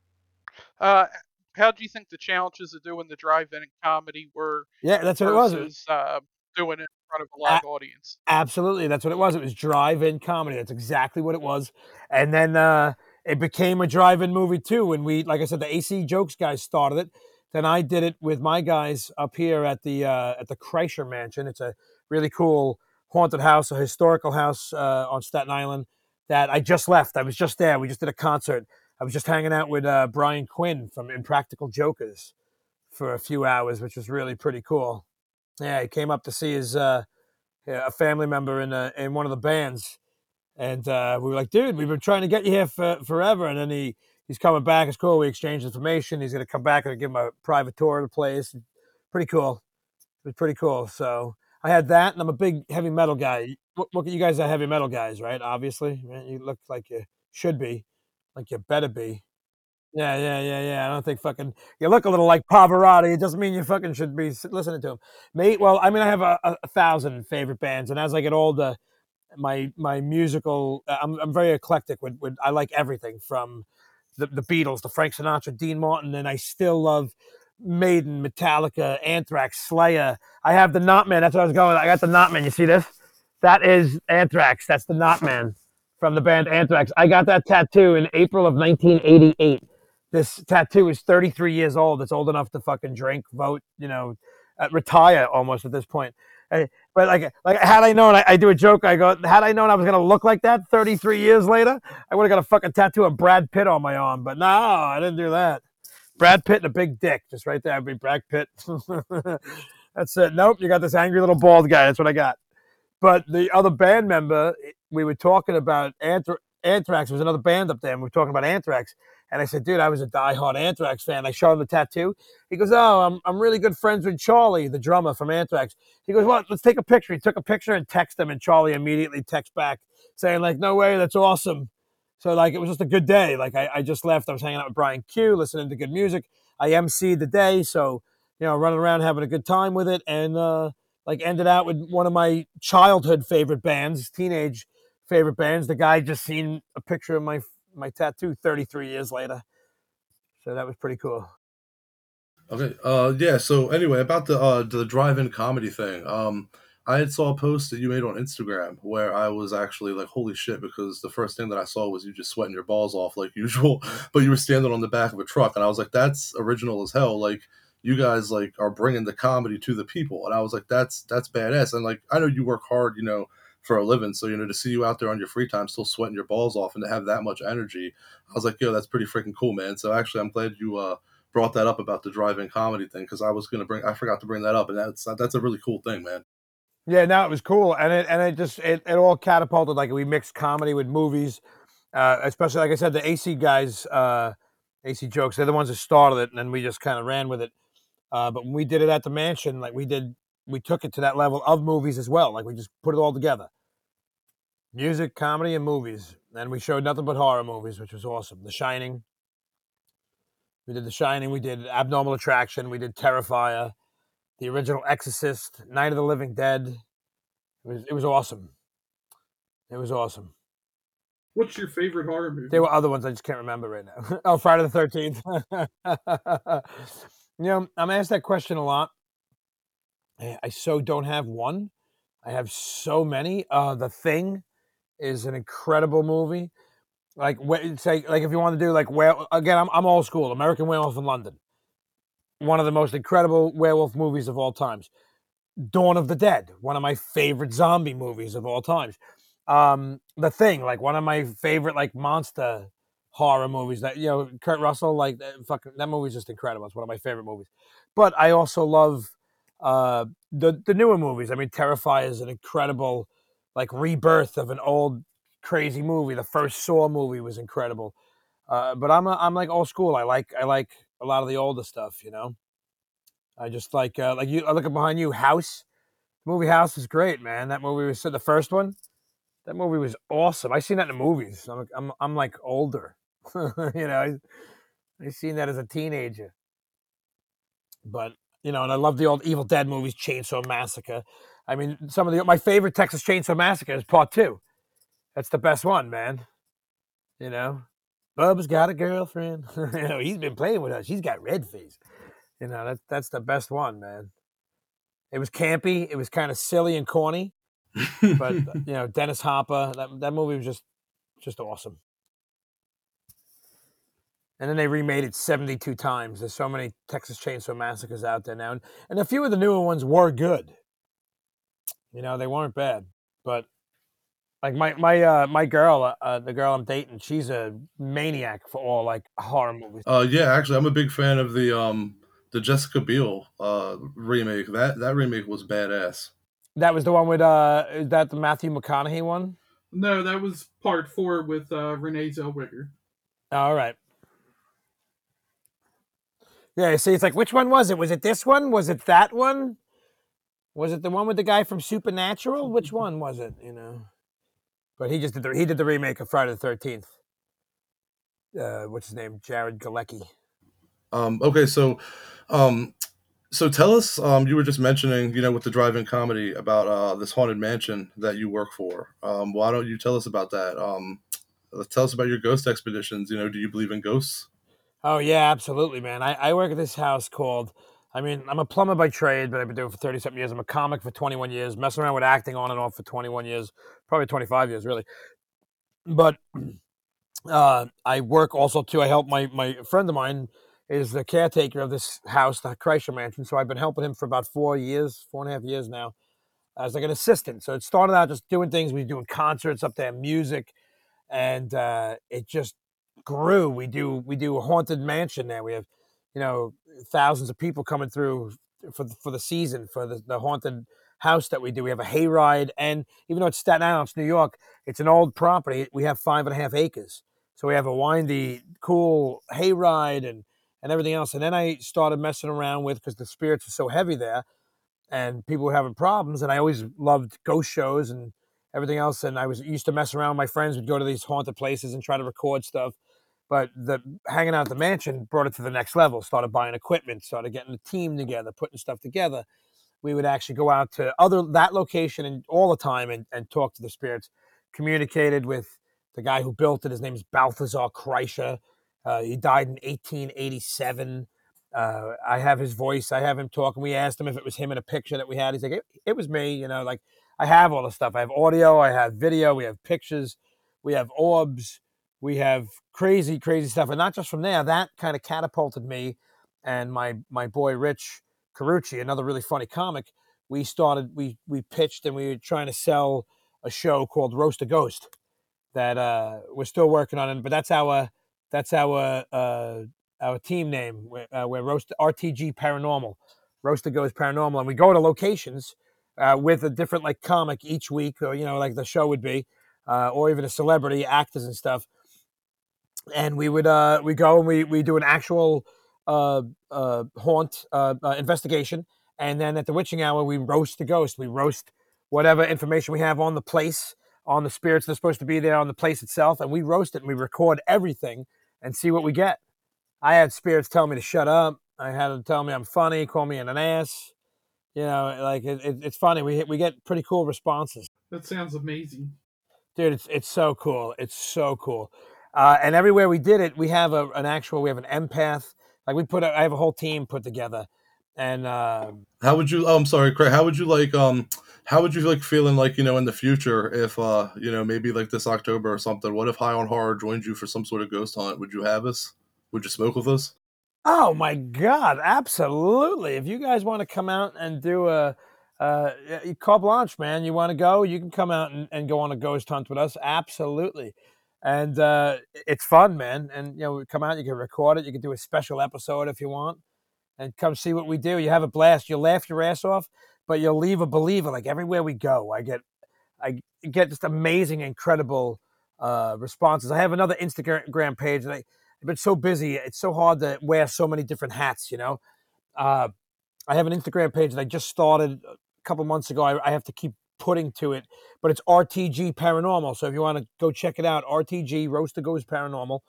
Uh, how do you think the challenges of doing the drive-in comedy were? Yeah, that's what it was. Uh, doing it in front of a live audience. Absolutely, that's what it was. It was drive-in comedy. That's exactly what it was. And then uh, it became a drive-in movie too. When we, like I said, the AC Jokes guys started it. Then I did it with my guys up here at the uh, at the Kreischer Mansion. It's a really cool haunted house, a historical house uh, on Staten Island that I just left. I was just there. We just did a concert. I was just hanging out with uh, Brian Quinn from Impractical Jokers for a few hours, which was really pretty cool. Yeah, he came up to see his uh, a family member in a, in one of the bands, and uh, we were like, "Dude, we've been trying to get you here for forever." And then he he's coming back. It's cool. We exchanged information. He's to come back and give him a private tour of the place. Pretty cool. It was pretty cool. So I had that, and I'm a big heavy metal guy. Look, at you guys are heavy metal guys, right? Obviously, you look like you should be, like you better be. Yeah, yeah, yeah, yeah. I don't think fucking you look a little like Pavarotti. It doesn't mean you fucking should be listening to him. Mate, well, I mean, I have a, a, a thousand favorite bands, and as I get older, my my musical, uh, I'm I'm very eclectic. With, with I like everything from the, the Beatles, the Frank Sinatra, Dean Martin, and I still love Maiden, Metallica, Anthrax, Slayer. I have the Knotman. That's what I was going. I got the Knotman. You see this? That is Anthrax. That's the Knotman from the band Anthrax. I got that tattoo in April of 1988. This tattoo is 33 years old. It's old enough to fucking drink, vote, you know, uh, retire almost at this point. Uh, but like, like had I known, I, I do a joke. I go, had I known I was gonna look like that 33 years later, I would have got a fucking tattoo of Brad Pitt on my arm. But no, I didn't do that. Brad Pitt and a big dick, just right there. I'd be Brad Pitt. That's it. Nope, you got this angry little bald guy. That's what I got. But the other band member, we were talking about Anthra- Anthrax. Was another band up there, and we were talking about Anthrax. And I said, dude, I was a diehard Anthrax fan. I showed him the tattoo. He goes, oh, I'm, I'm really good friends with Charlie, the drummer from Anthrax. He goes, well, let's take a picture. He took a picture and texted him, and Charlie immediately texts back saying, like, no way, that's awesome. So, like, it was just a good day. Like, I, I just left. I was hanging out with Brian Q, listening to good music. I emceed the day. So, you know, running around having a good time with it. And, uh, like, ended out with one of my childhood favorite bands, teenage favorite bands. The guy just seen a picture of my my tattoo 33 years later. So that was pretty cool. Okay. Uh, yeah. So anyway, about the uh the drive-in comedy thing. Um, I had saw a post that you made on Instagram where I was actually like, "Holy shit!" Because the first thing that I saw was you just sweating your balls off like usual, but you were standing on the back of a truck, and I was like, "That's original as hell!" Like you guys like are bringing the comedy to the people, and I was like, "That's that's badass." And like I know you work hard, you know, for a living, so you know to see you out there on your free time still sweating your balls off and to have that much energy, I was like, "Yo, that's pretty freaking cool, man." So actually, I'm glad you uh brought that up about the drive-in comedy thing because I was gonna bring I forgot to bring that up, and that's that's a really cool thing, man. Yeah, no, it was cool, and it and it just it, it all catapulted. Like we mixed comedy with movies, uh, especially like I said, the AC guys, uh, AC jokes. They're the ones that started it, and then we just kind of ran with it. Uh, but when we did it at the mansion, like we did we took it to that level of movies as well. Like we just put it all together. Music, comedy, and movies. And we showed nothing but horror movies, which was awesome. The Shining. We did The Shining. We did Abnormal Attraction. We did Terrifier. The original Exorcist. Night of the Living Dead. It was it was awesome. It was awesome. What's your favorite horror movie? There were other ones I just can't remember right now. oh, Friday the Thirteenth. you know, I'm asked that question a lot. I I so don't have one. I have so many. Uh, the Thing is an incredible movie. Like, say, like if you want to do like where again, I'm I'm old school. American Werewolf in London, one of the most incredible werewolf movies of all times. Dawn of the Dead, one of my favorite zombie movies of all times. Um, The Thing, like one of my favorite like monster horror movies. That you know, Kurt Russell, like that fucking that movie's just incredible. It's one of my favorite movies. But I also love uh the the newer movies. I mean, Terrifier is an incredible like rebirth of an old crazy movie. The first Saw movie was incredible. Uh, but I'm a, I'm like old school. I like I like a lot of the older stuff. You know, I just like uh, like you. I look at behind you. House, the movie House is great, man. That movie was the first one. That movie was awesome. I seen that in the movies. I'm I'm I'm like older. you know, I I seen that as a teenager. But you know, and I love the old Evil Dead movies, Chainsaw Massacre. I mean, some of the my favorite Texas Chainsaw Massacre is Part Two. That's the best one, man. You know, Bub's got a girlfriend. you know, he's been playing with her. She's got red face. You know, that's that's the best one, man. It was campy. It was kind of silly and corny, but you know, Dennis Hopper. That that movie was just just awesome. And then they remade it 72 times. There's so many Texas Chainsaw Massacres out there now. And, and a few of the newer ones were good. You know, they weren't bad. But like my my uh my girl, uh, uh, the girl I'm dating, she's a maniac for all like horror movies. Uh, yeah, actually, I'm a big fan of the um the Jessica Biel uh remake. That that remake was badass. That was the one with uh is that the Matthew McConaughey one? No, that was part four with uh, Renee Zellweger. All right. Yeah, see, it's like which one was it? Was it this one? Was it that one? Was it the one with the guy from Supernatural? Which one was it? You know. But he just did the he did the remake of Friday the Thirteenth. Uh, what's his name? Jared Galecki. Um, okay, so um, so tell us. Um, you were just mentioning, you know, with the drive-in comedy about uh this haunted mansion that you work for. Um, why don't you tell us about that? Um, tell us about your ghost expeditions. You know, do you believe in ghosts? Oh yeah, absolutely, man. I, I work at this house called. I mean, I'm a plumber by trade, but I've been doing it for thirty something years. I'm a comic for 21 years, messing around with acting on and off for 21 years, probably 25 years, really. But uh, I work also too. I help my my friend of mine is the caretaker of this house, the Kreischer Mansion. So I've been helping him for about four years, four and a half years now, as like an assistant. So it started out just doing things. We were doing concerts up there, music, and uh, it just grew. We do we do a haunted mansion there. We have, you know, thousands of people coming through for the, for the season for the, the haunted house that we do. We have a hayride, and even though it's Staten Island, it's New York, it's an old property. We have five and a half acres, so we have a windy, cool hayride and and everything else. And then I started messing around with because the spirits are so heavy there, and people were having problems. And I always loved ghost shows and everything else. And I was used to mess around. My friends would go to these haunted places and try to record stuff. But the hanging out at the mansion brought it to the next level. Started buying equipment, started getting a team together, putting stuff together. We would actually go out to other that location and all the time and, and talk to the spirits. Communicated with the guy who built it. His name is Balthazar Kreischer. Uh, he died in 1887. Uh, I have his voice. I have him talking. We asked him if it was him in a picture that we had. He's like, it, it was me. You know, like I have all the stuff. I have audio. I have video. We have pictures. We have orbs. We have crazy, crazy stuff. And not just from there. That kind of catapulted me and my my boy Rich Carucci, another really funny comic. We started. We we pitched and we were trying to sell a show called Roast a Ghost that uh, we're still working on it. But that's our that's our uh, our team name. We're, uh, we're Roast RTG Paranormal, Roast a Ghost Paranormal, and we go to locations uh, with a different like comic each week, or you know, like the show would be, uh, or even a celebrity, actors and stuff. And we would uh, we go and we we do an actual uh, uh, haunt uh, uh, investigation, And then at the witching hour, we roast the ghost. We roast whatever information we have on the place, on the spirits that are supposed to be there, on the place itself, and we roast it and we record everything and see what we get. I had spirits tell me to shut up. I had them tell me I'm funny, call me an ass. You know, like it, it, it's funny. We we get pretty cool responses, That sounds amazing. dude. It's it's so cool. It's so cool. Uh, and everywhere we did it, we have a, an actual. We have an empath. Like we put. A, I have a whole team put together, and uh, How would you? Oh, I'm sorry, Craig. How would you like? Um, how would you like feeling like you know in the future if uh you know maybe like this October or something? What if High on Horror joined you for some sort of ghost hunt? Would you have us? Would you smoke with us? Oh my God, absolutely! If you guys want to come out and do a uh, carte blanche, man, you want to go, you can come out and, and go on a ghost hunt with us. Absolutely, and uh, it's fun, man. And you know, come out, you can record it, you can do a special episode if you want, and come see what we do. You have a blast. You'll laugh your ass off, but you'll leave a believer. Like everywhere we go, I get, I get just amazing, incredible uh, responses. I have another Instagram page that I. I've been so busy. It's so hard to wear so many different hats, you know. Uh, I have an Instagram page that I just started a couple months ago. I, I have to keep putting to it, but it's RTG Paranormal. So if you want to go check it out, RTG Roast a Ghost Paranormal.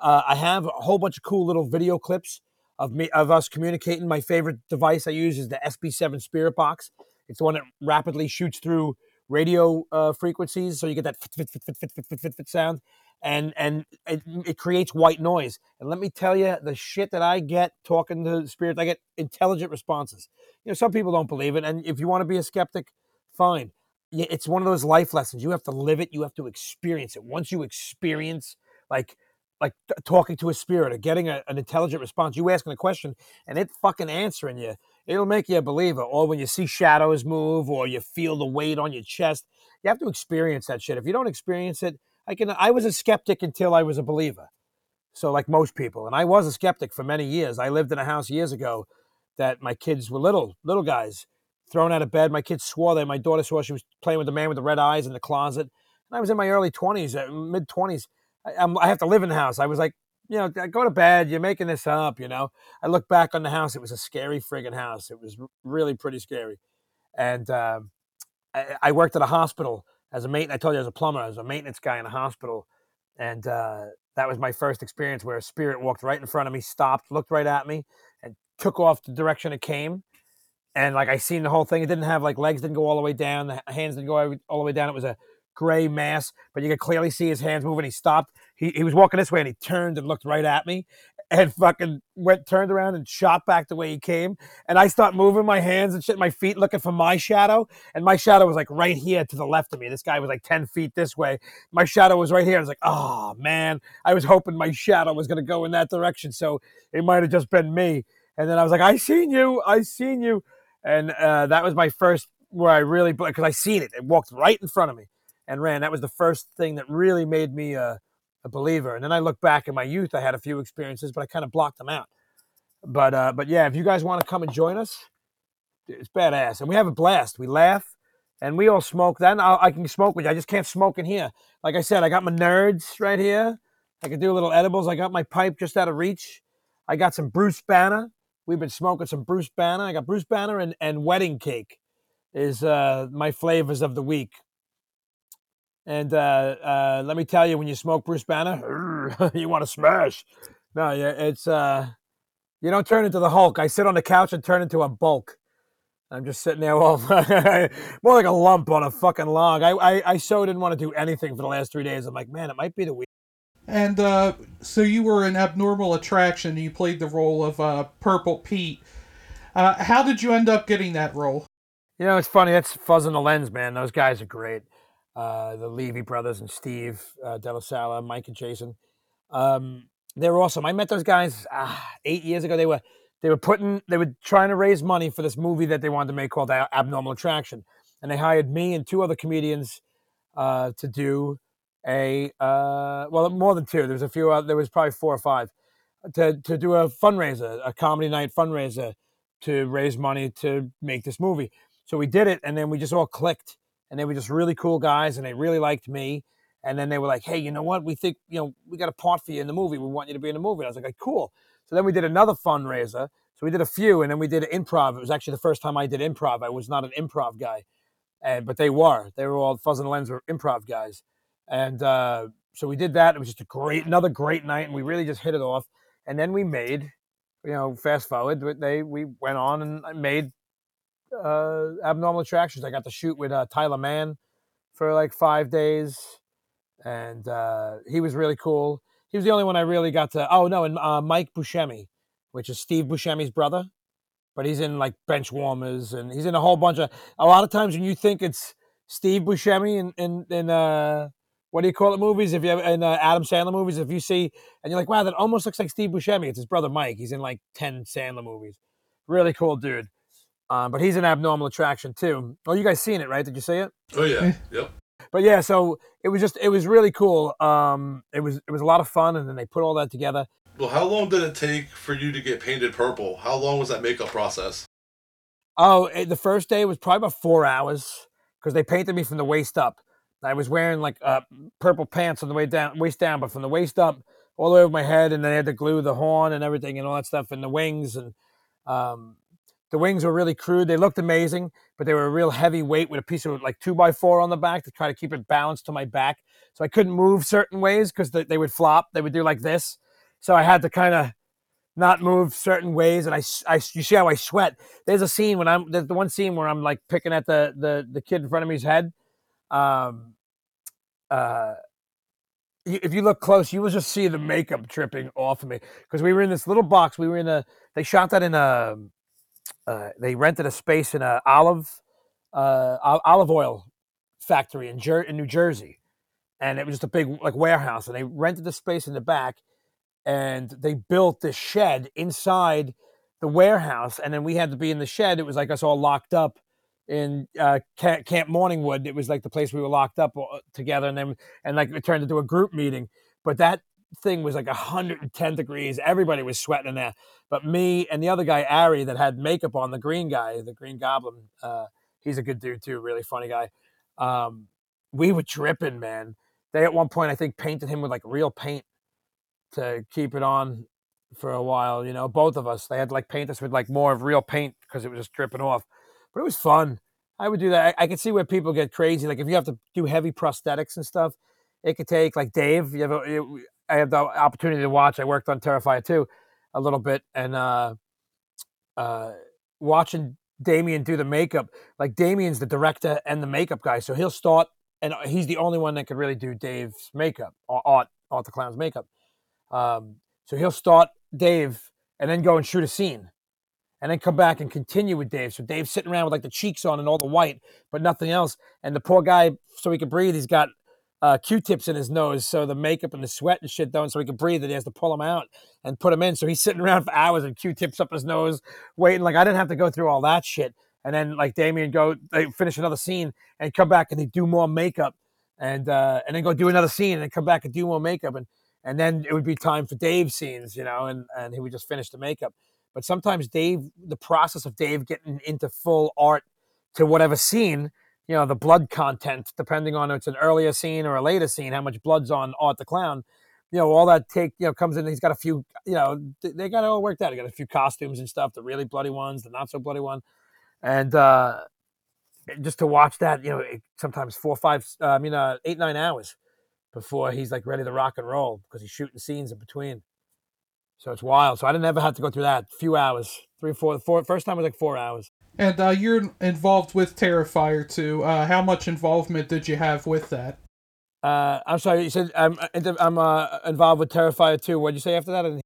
Uh, I have a whole bunch of cool little video clips of me of us communicating. My favorite device I use is the SB7 Spirit Box. It's the one that rapidly shoots through radio uh, frequencies, so you get that fit, fit, fit, fit, fit, fit, fit, fit sound and and it, it creates white noise. And let me tell you, the shit that I get talking to spirits, I get intelligent responses. You know, some people don't believe it, and if you want to be a skeptic, fine. It's one of those life lessons. You have to live it. You have to experience it. Once you experience, like like t- talking to a spirit or getting a, an intelligent response, you asking a question and it fucking answering you, it'll make you a believer. Or when you see shadows move, or you feel the weight on your chest, you have to experience that shit. If you don't experience it, I can. I was a skeptic until I was a believer. So, like most people, and I was a skeptic for many years. I lived in a house years ago that my kids were little, little guys, thrown out of bed. My kids swore that my daughter swore she was playing with the man with the red eyes in the closet. And I was in my early twenties, uh, mid twenties. I, I'm, have to live in the house. I was like, you know, go to bed. You're making this up. You know. I look back on the house. It was a scary friggin' house. It was really pretty scary. And um I, I worked at a hospital as a maintenance. I told you I was a plumber. I was a maintenance guy in a hospital, and uh, that was my first experience where a spirit walked right in front of me, stopped, looked right at me, and took off the direction it came. And like I seen the whole thing. It didn't have like legs didn't go all the way down. The hands didn't go all the way down. It was a gray mass, but you could clearly see his hands moving. He stopped. He, he was walking this way and he turned and looked right at me and fucking went turned around and shot back the way he came. And I start moving my hands and shit, my feet looking for my shadow. And my shadow was like right here to the left of me. This guy was like 10 feet this way. My shadow was right here. I was like, oh man, I was hoping my shadow was to go in that direction. So it might have just been me. And then I was like, I seen you. I seen you. And uh, that was my first where I really, because I seen it. It walked right in front of me and ran. That was the first thing that really made me a, a believer. And then I look back in my youth, I had a few experiences, but I kind of blocked them out. But uh, but yeah, if you guys want to come and join us, it's badass, and we have a blast. We laugh, and we all smoke. Then I'll, I can smoke with you. I just can't smoke in here. Like I said, I got my nerds right here. I can do a little edibles. I got my pipe just out of reach. I got some Bruce Banner. We've been smoking some Bruce Banner. I got Bruce Banner and, and wedding cake is uh, my flavors of the week. And uh, uh, let me tell you, when you smoke Bruce Banner, you want to smash. No, yeah, it's uh, you don't turn into the Hulk. I sit on the couch and turn into a bulk. I'm just sitting there, all more like a lump on a fucking log. I, I, I so didn't want to do anything for the last three days. I'm like, man, it might be the week. And uh, so you were an abnormal attraction. You played the role of uh, Purple Pete. Uh, how did you end up getting that role? You know, it's funny. That's Fuzz on the Lens, man. Those guys are great. Uh, the Levy brothers and Steve uh, Delasala, Mike and Jason. Um, they're awesome. I met those guys ah, eight years ago. They were they were putting they were trying to raise money for this movie that they wanted to make called Abnormal Attraction, and they hired me and two other comedians uh, to do a uh, well more than two. There was a few. Other, there was probably four or five to to do a fundraiser, a comedy night fundraiser to raise money to make this movie. So we did it, and then we just all clicked, and they were just really cool guys, and they really liked me. And then they were like, "Hey, you know what? We think you know we got a part for you in the movie. We want you to be in the movie." I was like, "Cool." So then we did another fundraiser So we did a few, and then we did improv. It was actually the first time I did improv. I was not an improv guy, and but they were. They were all Fuzz and Lens were improv guys, and uh, so we did that. It was just a great, another great night, and we really just hit it off. And then we made, you know, fast forward, they we went on and I made uh, abnormal attractions. I got to shoot with uh, Tyler Mane for like five days, and uh, he was really cool. He was the only one I really got to. Oh no, and uh, Mike Buscemi, which is Steve Buscemi's brother, but he's in like Bench Warmers, and he's in a whole bunch of. A lot of times when you think it's Steve Buscemi in in, in uh, what do you call it movies? If you have in uh, Adam Sandler movies, if you see and you're like, wow, that almost looks like Steve Buscemi. It's his brother Mike. He's in like ten Sandler movies. Really cool dude. Um, but he's an abnormal attraction too. Oh, you guys seen it, right? Did you see it? Oh yeah, yep. But yeah, so it was just it was really cool. Um, it was it was a lot of fun, and then they put all that together. Well, how long did it take for you to get painted purple? How long was that makeup process? Oh, it, the first day was probably about four hours because they painted me from the waist up. I was wearing like uh, purple pants on the way down, waist down, but from the waist up all the way over my head, and then I had to glue the horn and everything and all that stuff, and the wings and um, the wings were really crude. They looked amazing, but they were a real heavy weight with a piece of like two by four on the back to try to keep it balanced to my back. So I couldn't move certain ways because they, they would flop. They would do like this. So I had to kind of not move certain ways. And I, I, you see how I sweat. There's a scene when I'm, there's the one scene where I'm like picking at the, the, the kid in front of me's head. Um, uh, if you look close, you will just see the makeup dripping off of me because we were in this little box. We were in a. They shot that in a uh, they rented a space in a olive uh, olive oil factory in, Jer- in New Jersey, and it was just a big like warehouse. And they rented the space in the back, and they built this shed inside the warehouse. And then we had to be in the shed. It was like us all locked up in uh, Camp Morningwood. It was like the place we were locked up uh, together, and then and like it turned into a group meeting. But that thing was like 110 degrees. Everybody was sweating in there. But me and the other guy, Ari, that had makeup on, the green guy, the green goblin, uh, he's a good dude too, really funny guy. Um, we were dripping, man. They at one point, I think, painted him with like real paint to keep it on for a while. You know, both of us. They had to like paint us with like more of real paint because it was just dripping off. But it was fun. I would do that. I, I can see where people get crazy. Like if you have to do heavy prosthetics and stuff, it could take like Dave. You have a, I had the opportunity to watch. I worked on Terrifier 2 a little bit, and uh, uh, watching Damien do the makeup, like Damien's the director and the makeup guy, so he'll start, and he's the only one that could really do Dave's makeup, or Art, Art the Clown's makeup. Um, so he'll start Dave and then go and shoot a scene, and then come back and continue with Dave. So Dave's sitting around with like the cheeks on and all the white, but nothing else. And the poor guy, so he can breathe, he's got uh, Q-tips in his nose, so the makeup and the sweat and shit don't, so he can breathe. And he has to pull them out and put them in. So he's sitting around for hours and Q-tips up his nose, waiting. Like I didn't have to go through all that shit. And then like Damien go, they finish another scene and come back and they do more makeup, and uh, and then go do another scene and come back and do more makeup, and and then it would be time for Dave scenes, you know, and and he would just finish the makeup. But sometimes Dave, the process of Dave getting into full art to whatever scene you know the blood content depending on if it's an earlier scene or a later scene how much blood's on art the clown you know all that take you know comes in he's got a few you know they got it all worked out. He got a few costumes and stuff the really bloody ones the not so bloody one. And uh just to watch that you know sometimes four five uh, i mean uh eight nine hours before he's like ready to rock and roll because he's shooting scenes in between so it's wild so i didn't ever have to go through that A few hours three four four first time was like four hours and uh, you're involved with Terrifier too. Uh, how much involvement did you have with that? Uh, I'm sorry, you said I'm, I'm uh, involved with Terrifier too. What did you say after that?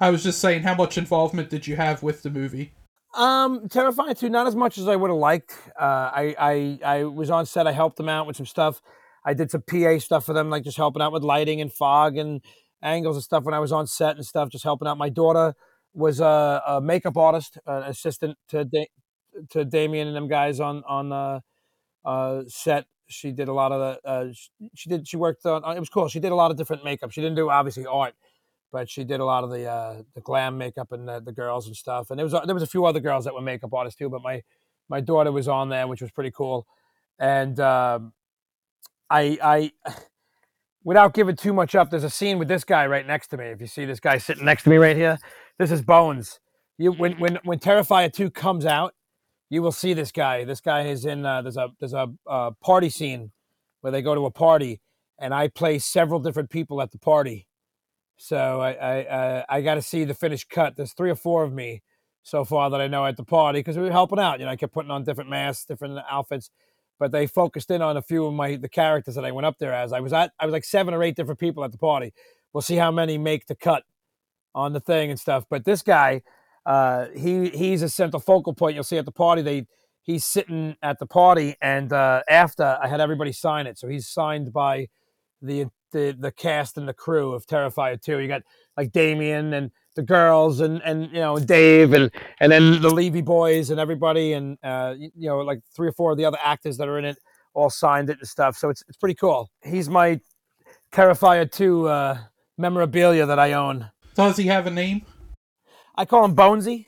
I was just saying, how much involvement did you have with the movie? Um, Terrifier 2, not as much as I would have liked. Uh, I, I, I was on set, I helped them out with some stuff. I did some PA stuff for them, like just helping out with lighting and fog and angles and stuff when I was on set and stuff, just helping out. My daughter was a, a makeup artist, an assistant to to Damien and them guys on on uh, uh, set. She did a lot of the. Uh, she did. She worked on. It was cool. She did a lot of different makeup. She didn't do obviously art, but she did a lot of the uh, the glam makeup and the, the girls and stuff. And there was there was a few other girls that were makeup artists too. But my my daughter was on there, which was pretty cool. And um, I I without giving too much up, there's a scene with this guy right next to me. If you see this guy sitting next to me right here, this is Bones You when when when Terrifier two comes out, you will see this guy. This guy is in uh, there's a there's a uh, party scene where they go to a party, and I play several different people at the party. So I I uh, I got to see the finished cut. There's three or four of me so far that I know at the party because we were helping out. You know, I kept putting on different masks, different outfits, but they focused in on a few of my the characters that I went up there as. I was at I was like seven or eight different people at the party. We'll see how many make the cut on the thing and stuff. But this guy, uh, he he's a central focal point. You'll see at the party they he's sitting at the party, and uh, after I had everybody sign it, so he's signed by the the the cast and the crew of Terrifier 2. You got like Damien and the girls and and you know Dave and and then the Levy boys and everybody and uh, you know like three or four of the other actors that are in it all signed it and stuff. So it's it's pretty cool. He's my Terrifier 2 uh, memorabilia that I own. Does he have a name? I call him Bonesy.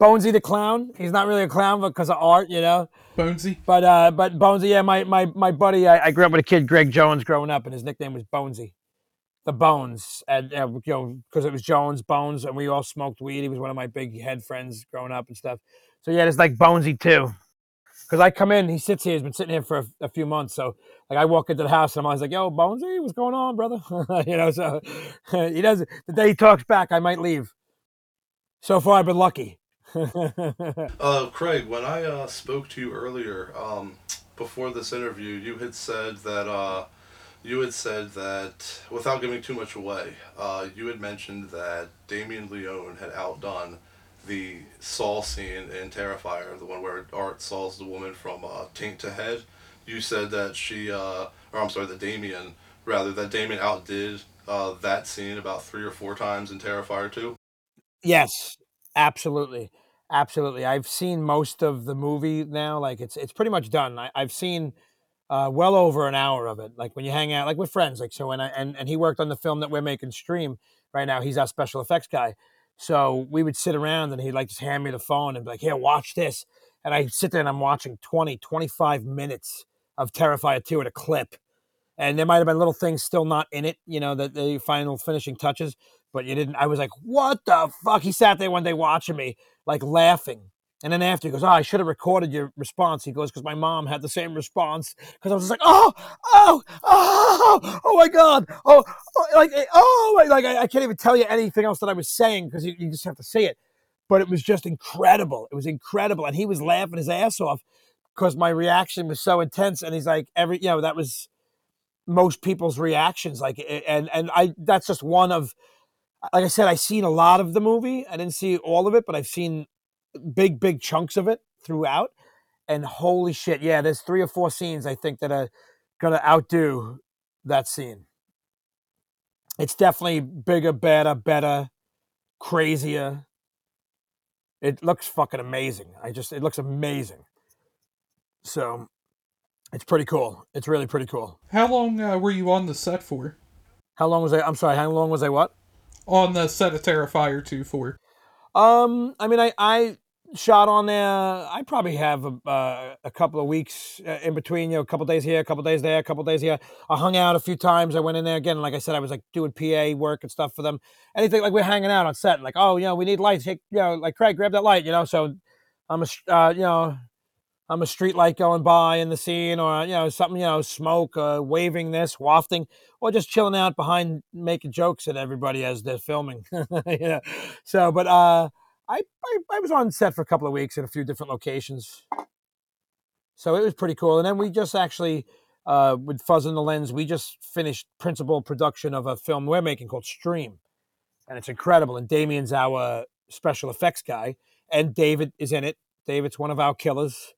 Bonesy the clown. He's not really a clown but because of art, you know. Bonesy. But uh, but Bonesy, yeah, my my my buddy, I, I grew up with a kid, Greg Jones, growing up, and his nickname was Bonesy, the Bones, and uh, you know because it was Jones Bones, and we all smoked weed. He was one of my big head friends growing up and stuff. So yeah, it's like Bonesy too. Because I come in, he sits here. He's been sitting here for a, a, few months. So like I walk into the house and I'm always like, "Yo, Bonesy, what's going on, brother?" you know. So he does. The day he talks back, I might leave. So far, I've been lucky. uh, Craig, when I uh, spoke to you earlier, um, before this interview, you had said that uh, you had said that without giving too much away, uh, you had mentioned that Damien Leone had outdone the Saul scene in Terrifier, the one where Art saws the woman from uh, Taint to Head. You said that she, uh, or I'm sorry, that Damien, rather, that Damien outdid uh, that scene about three or four times in Terrifier 2. Yes, absolutely. Absolutely. I've seen most of the movie now. Like it's it's pretty much done. I, I've seen uh, well over an hour of it. Like when you hang out, like with friends. Like so, when I and and he worked on the film that we're making stream right now. He's our special effects guy. So we would sit around and he'd like just hand me the phone and be like, "Here, watch this." And I sit there and I'm watching 20, 25 minutes of Terrifier 2 at a clip. And there might have been little things still not in it, you know, the, the final finishing touches, but you didn't. I was like, what the fuck? He sat there one day watching me like laughing. And then after he goes, oh, I should have recorded your response. He goes, because my mom had the same response. Because I was just like, oh, oh, oh, oh my god, oh, oh like, eh, oh, like I, I, can't even tell you anything else that I was saying because you, you just have to see it. But it was just incredible. It was incredible, and he was laughing his ass off because my reaction was so intense. And he's like, every, you know, that was most people's reactions. Like, eh, and and I, that's just one of like I said, I've seen a lot of the movie. I didn't see all of it, but I've seen big, big chunks of it throughout. And holy shit, yeah, there's three or four scenes I think that are gonna outdo that scene. It's definitely bigger, better, better, crazier. It looks fucking amazing. I just it looks amazing. So it's pretty cool. It's really pretty cool. How long uh, were you on the set for? How long was I? I'm sorry. How long was I? What? on the set of Terrifier 2 for? Um, I mean, I, I shot on there. I probably have a, uh, a couple of weeks uh, in between, you know, a couple days here, a couple days there, a couple days here. I hung out a few times. I went in there again. Like I said, I was like doing PA work and stuff for them. Anything like we're hanging out on set, like, oh, you know, we need lights. Hey, you know, like Craig, grab that light. You know, so I'm a, uh, you know, I'm a street light going by in the scene, or you know, something, you know, smoke, uh, waving this, wafting or just chilling out behind making jokes at everybody as they're filming. know? So, but uh, I, I, I was on set for a couple of weeks in a few different locations. So it was pretty cool. And then we just actually, uh, with Fuzz on the Lens, we just finished principal production of a film we're making called Stream. And it's incredible. And Damien's our special effects guy. And David is in it. David's one of our killers.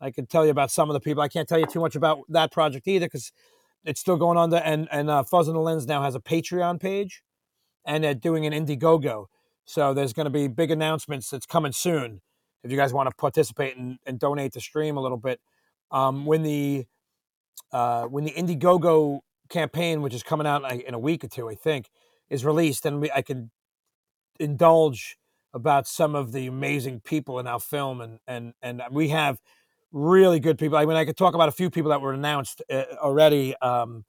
I can tell you about some of the people. I can't tell you too much about that project either because it's still going on there. And and uh, Fuzz on the Lens now has a Patreon page, and they're doing an Indiegogo. So there's going to be big announcements that's coming soon. If you guys want to participate and, and donate to stream a little bit, um, when the uh, when the Indiegogo campaign, which is coming out in a week or two, I think, is released, and we, I can indulge about some of the amazing people in our film, and and and we have really good people. I mean, I could talk about a few people that were announced uh, already. Um,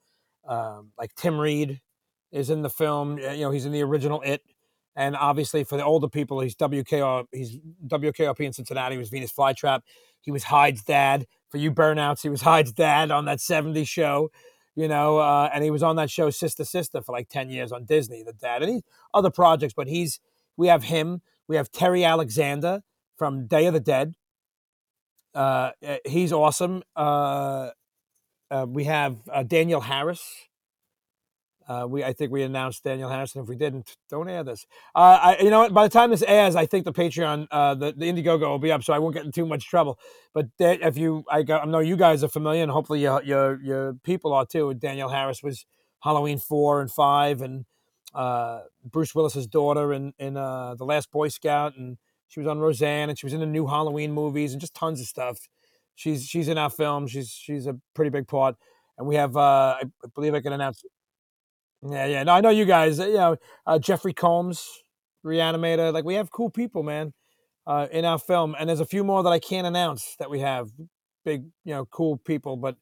um, like Tim Reid is in the film. You know, he's in the original It. And obviously, for the older people, he's WKR. He's WKRP in Cincinnati. He was Venus Flytrap. He was Hyde's dad. For you burnouts, he was Hyde's dad on that '70s show. You know, uh, and he was on that show Sister Sister for like ten years on Disney. The dad and he other projects, but he's. We have him. We have Terry Alexander from Day of the Dead. Uh, uh, he's awesome. Uh, uh, we have uh, Danielle Harris. Uh, we I think we announced Danielle Harrison. if we didn't, don't air this. Uh, I, you know, by the time this airs, I think the Patreon, uh, the the Indiegogo will be up, so I won't get in too much trouble. But if you, I, go, I know you guys are familiar, and hopefully your your your people are too. Danielle Harris was Halloween four and five, and uh, Bruce Willis's daughter in in uh, the Last Boy Scout, and she was on Roseanne, and she was in the new Halloween movies, and just tons of stuff. She's she's in our film. She's she's a pretty big part, and we have uh, I believe I can announce. Yeah, yeah. No, I know you guys. You know, uh, Jeffrey Combs, Reanimator. Like we have cool people, man, uh, in our film, and there's a few more that I can't announce that we have. Big, you know, cool people, but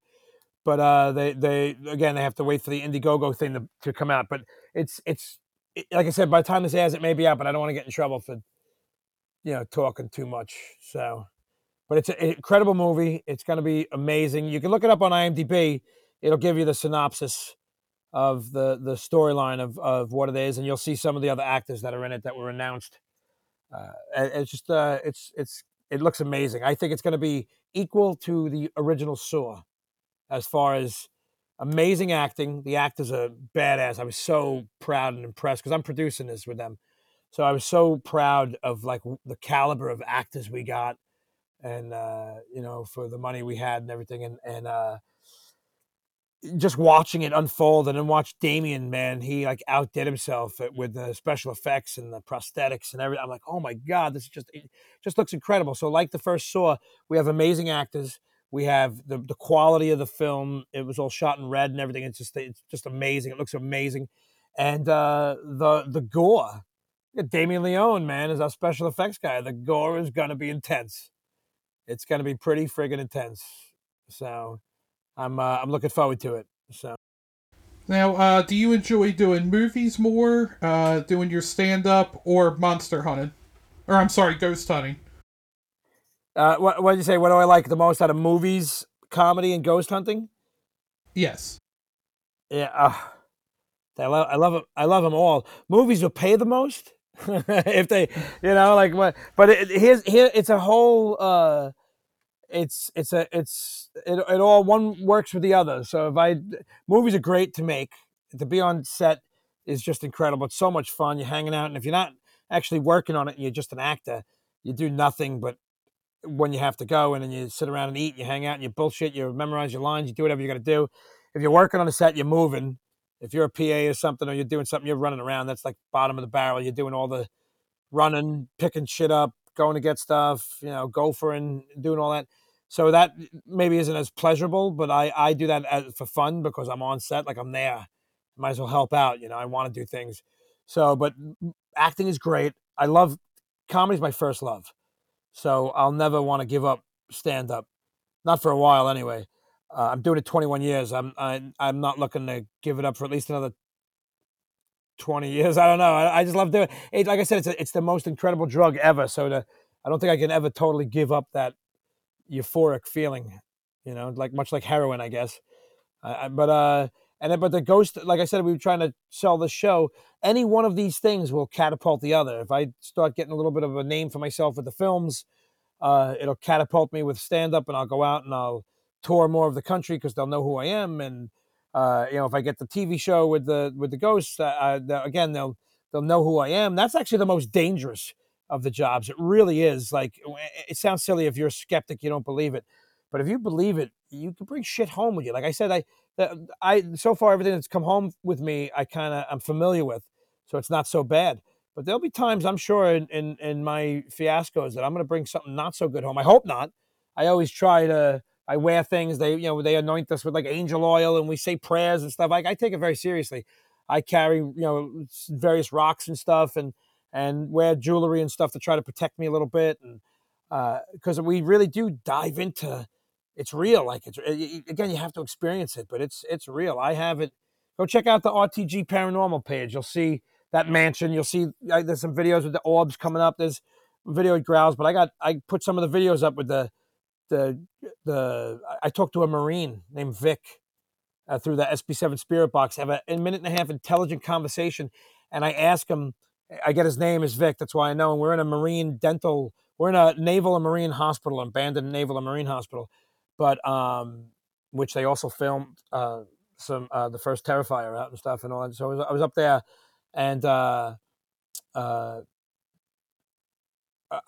but uh, they they again they have to wait for the Indiegogo thing to, to come out. But it's it's it, like I said, by the time this airs, it may be out, but I don't want to get in trouble for you know talking too much. So, but it's an incredible movie. It's going to be amazing. You can look it up on IMDb. It'll give you the synopsis of the the storyline of of what it is, and you'll see some of the other actors that are in it that were announced. Uh, it's just uh, it's it's it looks amazing. I think it's going to be equal to the original Saw, as far as amazing acting. The actors are badass. I was so proud and impressed because I'm producing this with them, so I was so proud of like the caliber of actors we got, and uh, you know for the money we had and everything, and and uh, just watching it unfold and then watch Damien, man, he like outdid himself with the special effects and the prosthetics and everything. I'm like, oh my god, this is just just looks incredible. So, like the first Saw, we have amazing actors. We have the the quality of the film. It was all shot in red and everything. It's just it's just amazing. It looks amazing, and uh, the the gore. Damien Leone, man, is our special effects guy. The gore is gonna be intense. It's gonna be pretty friggin' intense. So I'm uh, I'm looking forward to it. So Now, uh, do you enjoy doing movies more, uh, doing your stand up, or monster hunting? Or, I'm sorry, ghost hunting. uh, what what did you say? What do I like the most out of movies, comedy, and ghost hunting? Yes. Yeah, uh, I love I love I love them all. Movies will pay the most if they, you know, like what. But it, here's here it's a whole. uh it's it's a it's it, it all one works with the other. So if I movies are great to make, to be on set is just incredible. It's so much fun. You're hanging out, and if you're not actually working on it, you're just an actor, you do nothing but when you have to go and then you sit around and eat, you hang out and you bullshit, you memorize your lines, you do whatever you got to do. If you're working on a set, you're moving. If you're a PA or something, or you're doing something, you're running around. That's like bottom of the barrel. You're doing all the running, picking shit up, going to get stuff, you know, gophering, doing all that. So that maybe isn't as pleasurable, but I I do that as, for fun because I'm on set, like I'm there. Might as well help out, you know. I want to do things. So, but acting is great. I love comedy's my first love. So I'll never want to give up stand up, not for a while anyway. Uh, I'm doing it 21 years. I'm I, I'm not looking to give it up for at least another 20 years. I don't know. I, I just love doing it. Like I said, it's a, it's the most incredible drug ever. So to, I don't think I can ever totally give up that euphoric feeling. You know, like much like heroin, I guess. But uh, and then but the ghost, like I said, we were trying to sell the show. Any one of these things will catapult the other. If I start getting a little bit of a name for myself with the films, uh, it'll catapult me with stand up, and I'll go out and I'll tour more of the country because they'll know who I am. And uh, you know, if I get the TV show with the with the ghosts, uh, uh, again, they'll they'll know who I am. That's actually the most dangerous of the jobs. It really is. Like it sounds silly if you're a skeptic, you don't believe it, but if you believe it, you can bring shit home with you. Like I said, I I so far everything that's come home with me, I kind of I'm familiar with, so it's not so bad. But there'll be times I'm sure in in, in my fiascos that I'm going to bring something not so good home. I hope not. I always try to. I wear things. They you know they anoint us with like angel oil, and we say prayers and stuff. Like I take it very seriously. I carry you know various rocks and stuff, and and wear jewelry and stuff to try to protect me a little bit, and because we really do dive into it's real. Like it's again, you have to experience it, but it's it's real. I have it. Go check out the RTG Paranormal page. You'll see that mansion. You'll see uh, there's some videos with the orbs coming up. There's video growls, but I got I put some of the videos up with the the the. I talked to a marine named Vic uh, through the SB7 Spirit Box. Have a, a minute and a half intelligent conversation, and I ask him. I get his name is Vic. That's why I know. And we're in a marine dental. We're in a naval and marine hospital, abandoned naval and marine hospital, but um, which they also filmed uh, some uh, the first Terrifier out and stuff and all that. So I was, I was up there, and uh, uh,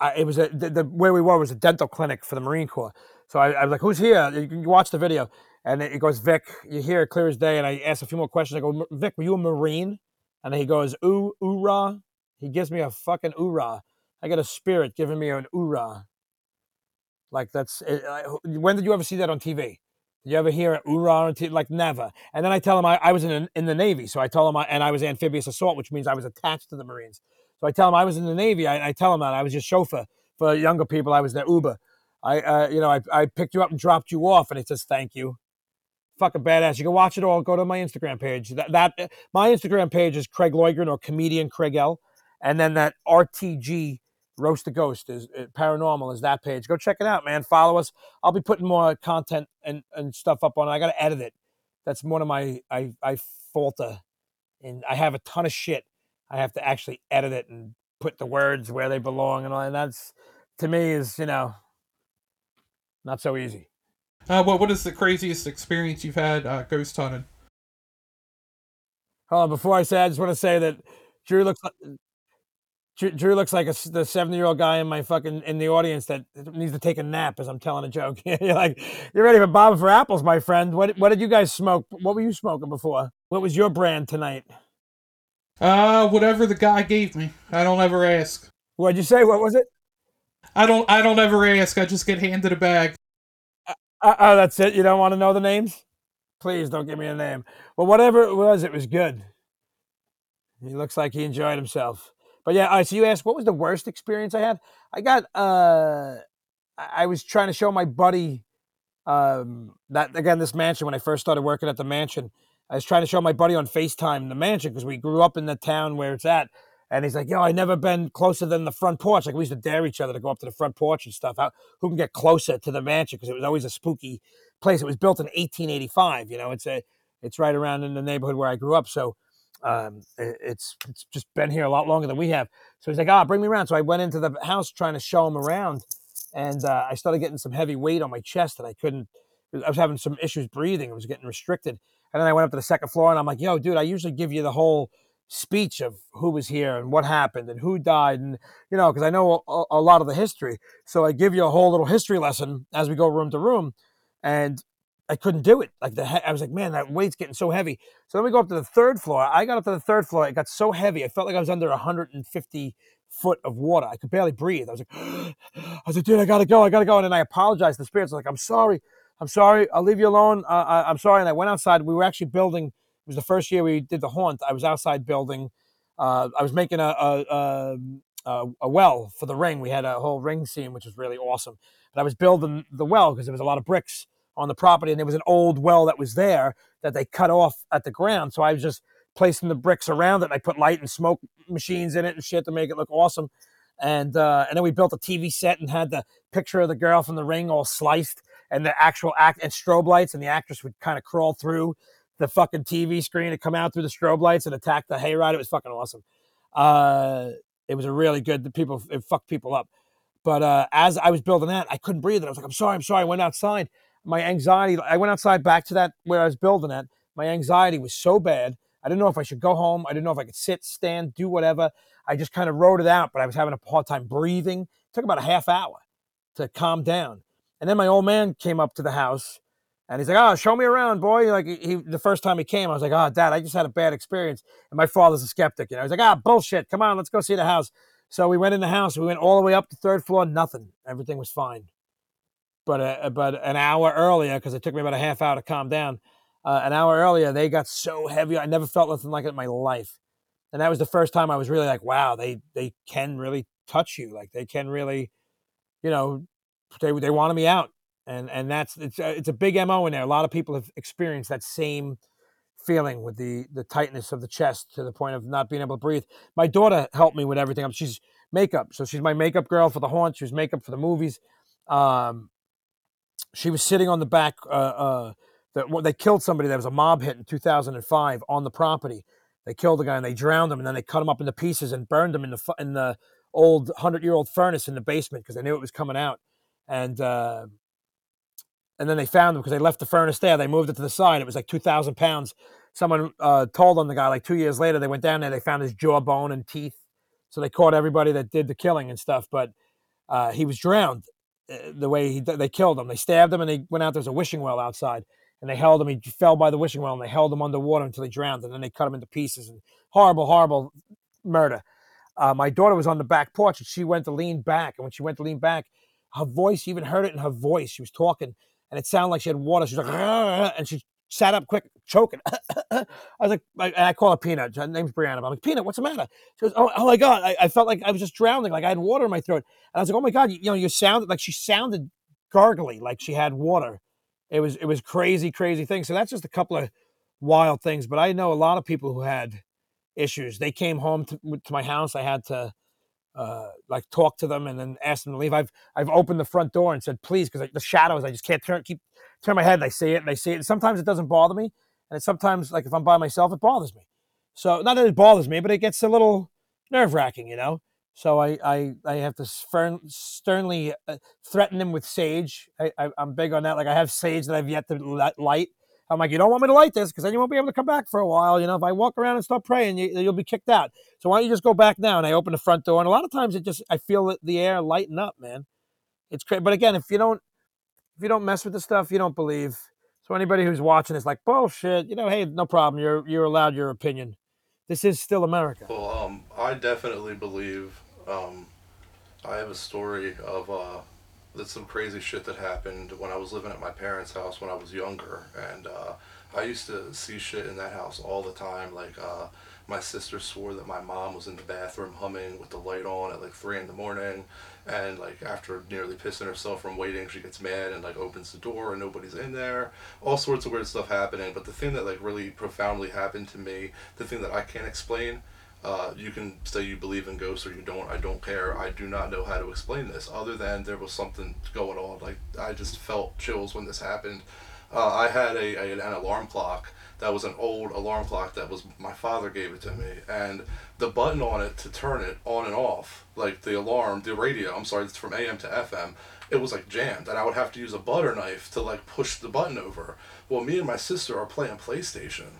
I, it was a, the, the where we were was a dental clinic for the Marine Corps. So I, I was like, "Who's here?" You watch the video, and it goes, "Vic." You hear clear as day. And I ask a few more questions. I go, "Vic, were you a Marine?" And he goes, "Ooh, oorah." He gives me a fucking oorah. I got a spirit giving me an oorah. Like that's. When did you ever see that on TV? Did you ever hear an oorah on TV? Like never. And then I tell him I, I was in in the Navy, so I tell him I, and I was amphibious assault, which means I was attached to the Marines. So I tell him I was in the Navy. I, I tell him that I was just chauffeur for younger people. I was their Uber. I, uh, you know, I, I picked you up and dropped you off, and it says thank you. Fucking badass. You can watch it all. Go to my Instagram page. That that my Instagram page is Craig Loydgren or comedian Craig L. And then that RTG Roast the Ghost is uh, paranormal is that page. Go check it out, man. Follow us. I'll be putting more content and, and stuff up on it. I got to edit it. That's one of my I I falter, and I have a ton of shit. I have to actually edit it and put the words where they belong and all. And that's to me is you know not so easy. Uh, what what is the craziest experience you've had uh, ghost hunting? Hold on, before I say, I just want to say that Drew looks like Drew, Drew looks like a, the seventy year old guy in my fucking in the audience that needs to take a nap as I'm telling a joke. you're like, you're ready for Bob for apples, my friend. What what did you guys smoke? What were you smoking before? What was your brand tonight? Uh, whatever the guy gave me. I don't ever ask. What'd you say? What was it? I don't I don't ever ask. I just get handed a bag. Uh, oh, that's it. You don't want to know the names? Please don't give me a name. Well, whatever it was, it was good. He looks like he enjoyed himself. But yeah, all right, so you asked what was the worst experience I had? I got uh I I was trying to show my buddy um that again this mansion when I first started working at the mansion. I was trying to show my buddy on FaceTime the mansion because we grew up in the town where it's at. And he's like, yo, I never been closer than the front porch. Like we used to dare each other to go up to the front porch and stuff. How, who can get closer to the mansion? Because it was always a spooky place. It was built in 1885. You know, it's a, it's right around in the neighborhood where I grew up. So um, it's it's just been here a lot longer than we have. So he's like, ah, bring me around. So I went into the house trying to show him around, and uh, I started getting some heavy weight on my chest, and I couldn't. I was having some issues breathing. I was getting restricted, and then I went up to the second floor, and I'm like, yo, dude, I usually give you the whole speech of who was here and what happened and who died and you know because i know a, a lot of the history so i give you a whole little history lesson as we go room to room and i couldn't do it. Like the he- i was like man that weight's getting so heavy. So then we go up to the third floor. I got up to the third floor. It got so heavy i felt like i was under 150 foot of water. I could barely breathe. I was like i was like dude i gotta go i gotta go. And then i apologized the spirits. Was like i'm sorry i'm sorry i'll leave you alone. Uh, I, i'm sorry. And i went outside. We were actually building it was the first year we did the haunt. I was outside building. Uh, I was making a a, a a a well for the ring. We had a whole ring scene, which was really awesome. But I was building the well because there was a lot of bricks on the property, and there was an old well that was there that they cut off at the ground. So I was just placing the bricks around it. And I put light and smoke machines in it and shit to make it look awesome. And uh, and then we built a TV set and had the picture of the girl from the ring all sliced, and the actual act and strobe lights, and the actress would kind of crawl through the fucking TV screen and come out through the strobe lights and attack the hayride. It was fucking awesome. Uh, it was a really good. The people it fucked people up. But uh, as I was building that, I couldn't breathe. And I was like, I'm sorry, I'm sorry. I went outside. My anxiety. I went outside back to that where I was building at. My anxiety was so bad. I didn't know if I should go home. I didn't know if I could sit, stand, do whatever. I just kind of wrote it out, but I was having a hard time breathing. It took about a half hour to calm down. And then my old man came up to the house and he's like, "Oh, show me around, boy." Like he, he- the first time he came, I was like, "Oh, Dad, I just had a bad experience." And my father's a skeptic, you know. He's like, "Ah, bullshit. Come on, let's go see the house." So we went in the house. We went all the way up to third floor. Nothing. Everything was fine. But uh, but an hour earlier, because it took me about a half hour to calm down. Uh, an hour earlier, they got so heavy. I never felt nothing like it in my life. And that was the first time I was really like, "Wow, they they can really touch you. Like they can really, you know, they they wanted me out." and and that's it's a, it's a big mo in there. A lot of people have experienced that same feeling with the the tightness of the chest to the point of not being able to breathe. My daughter helped me with everything. She's makeup, so she's my makeup girl for the haunt. She was makeup for the movies. Um, she was sitting on the back. Uh, uh, that they killed somebody. There was a mob hit in 2005 on the property. They killed the guy and they drowned him, and then they cut him up into pieces and burned him in the in the old hundred year old furnace in the basement because they knew it was coming out. And uh, and then they found him because they left the furnace there. They moved it to the side. It was like two thousand pounds. Someone uh, told on the guy like two years later. They went down there. They found his jawbone and teeth. So they caught everybody that did the killing and stuff. But uh, he was drowned. The way he they killed him, they stabbed him, and they went out. There's a wishing well outside, and they held him. He fell by the wishing well, and they held him underwater until he drowned, and then they cut him into pieces. And horrible, horrible murder. Uh, my daughter was on the back porch, and she went to lean back, and when she went to lean back, her voice, you even heard it in her voice. She was talking, and it sounded like she had water. She was like, and she sat up quick, choking. I was like, I, I call her Peanut. Her name's Brianna. I'm like, Peanut, what's the matter? She goes, Oh, oh my God. I, I felt like I was just drowning, like I had water in my throat. And I was like, Oh my God, you, you know, you sounded like she sounded gargly, like she had water. It was it was crazy, crazy thing. So that's just a couple of wild things. But I know a lot of people who had issues. They came home to, to my house. I had to uh, like talk to them and then ask them to leave. I've I've opened the front door and said please because the shadows. I just can't turn keep turn my head. And I see it and I see it. And sometimes it doesn't bother me, and sometimes like if I'm by myself, it bothers me. So not that it bothers me, but it gets a little nerve wracking, you know. So I I, I have to stern, sternly uh, threaten them with sage. I, I I'm big on that. Like I have sage that I've yet to light. I'm like, you don't want me to light this because then you won't be able to come back for a while. You know, if I walk around and start praying, you, you'll be kicked out. So why don't you just go back now? And I open the front door, and a lot of times it just I feel the air lighten up, man. It's crazy. But again, if you don't if you don't mess with the stuff, you don't believe. So anybody who's watching is like bullshit. You know, hey, no problem. You're you're allowed your opinion. This is still America. Well, um, I definitely believe. Um, I have a story of uh, that's some crazy shit that happened when I was living at my parents' house when I was younger, and uh, I used to see shit in that house all the time. Like uh, my sister swore that my mom was in the bathroom humming with the light on at like three in the morning, and like after nearly pissing herself from waiting, she gets mad and like opens the door and nobody's in there. All sorts of weird stuff happening. But the thing that like really profoundly happened to me, the thing that I can't explain. Uh, you can say you believe in ghosts or you don't. I don't care. I do not know how to explain this other than there was something going on. Like I just felt chills when this happened. Uh, I had a, a an alarm clock that was an old alarm clock that was my father gave it to me, and the button on it to turn it on and off, like the alarm, the radio. I'm sorry, it's from AM to FM. It was like jammed, and I would have to use a butter knife to like push the button over. Well, me and my sister are playing PlayStation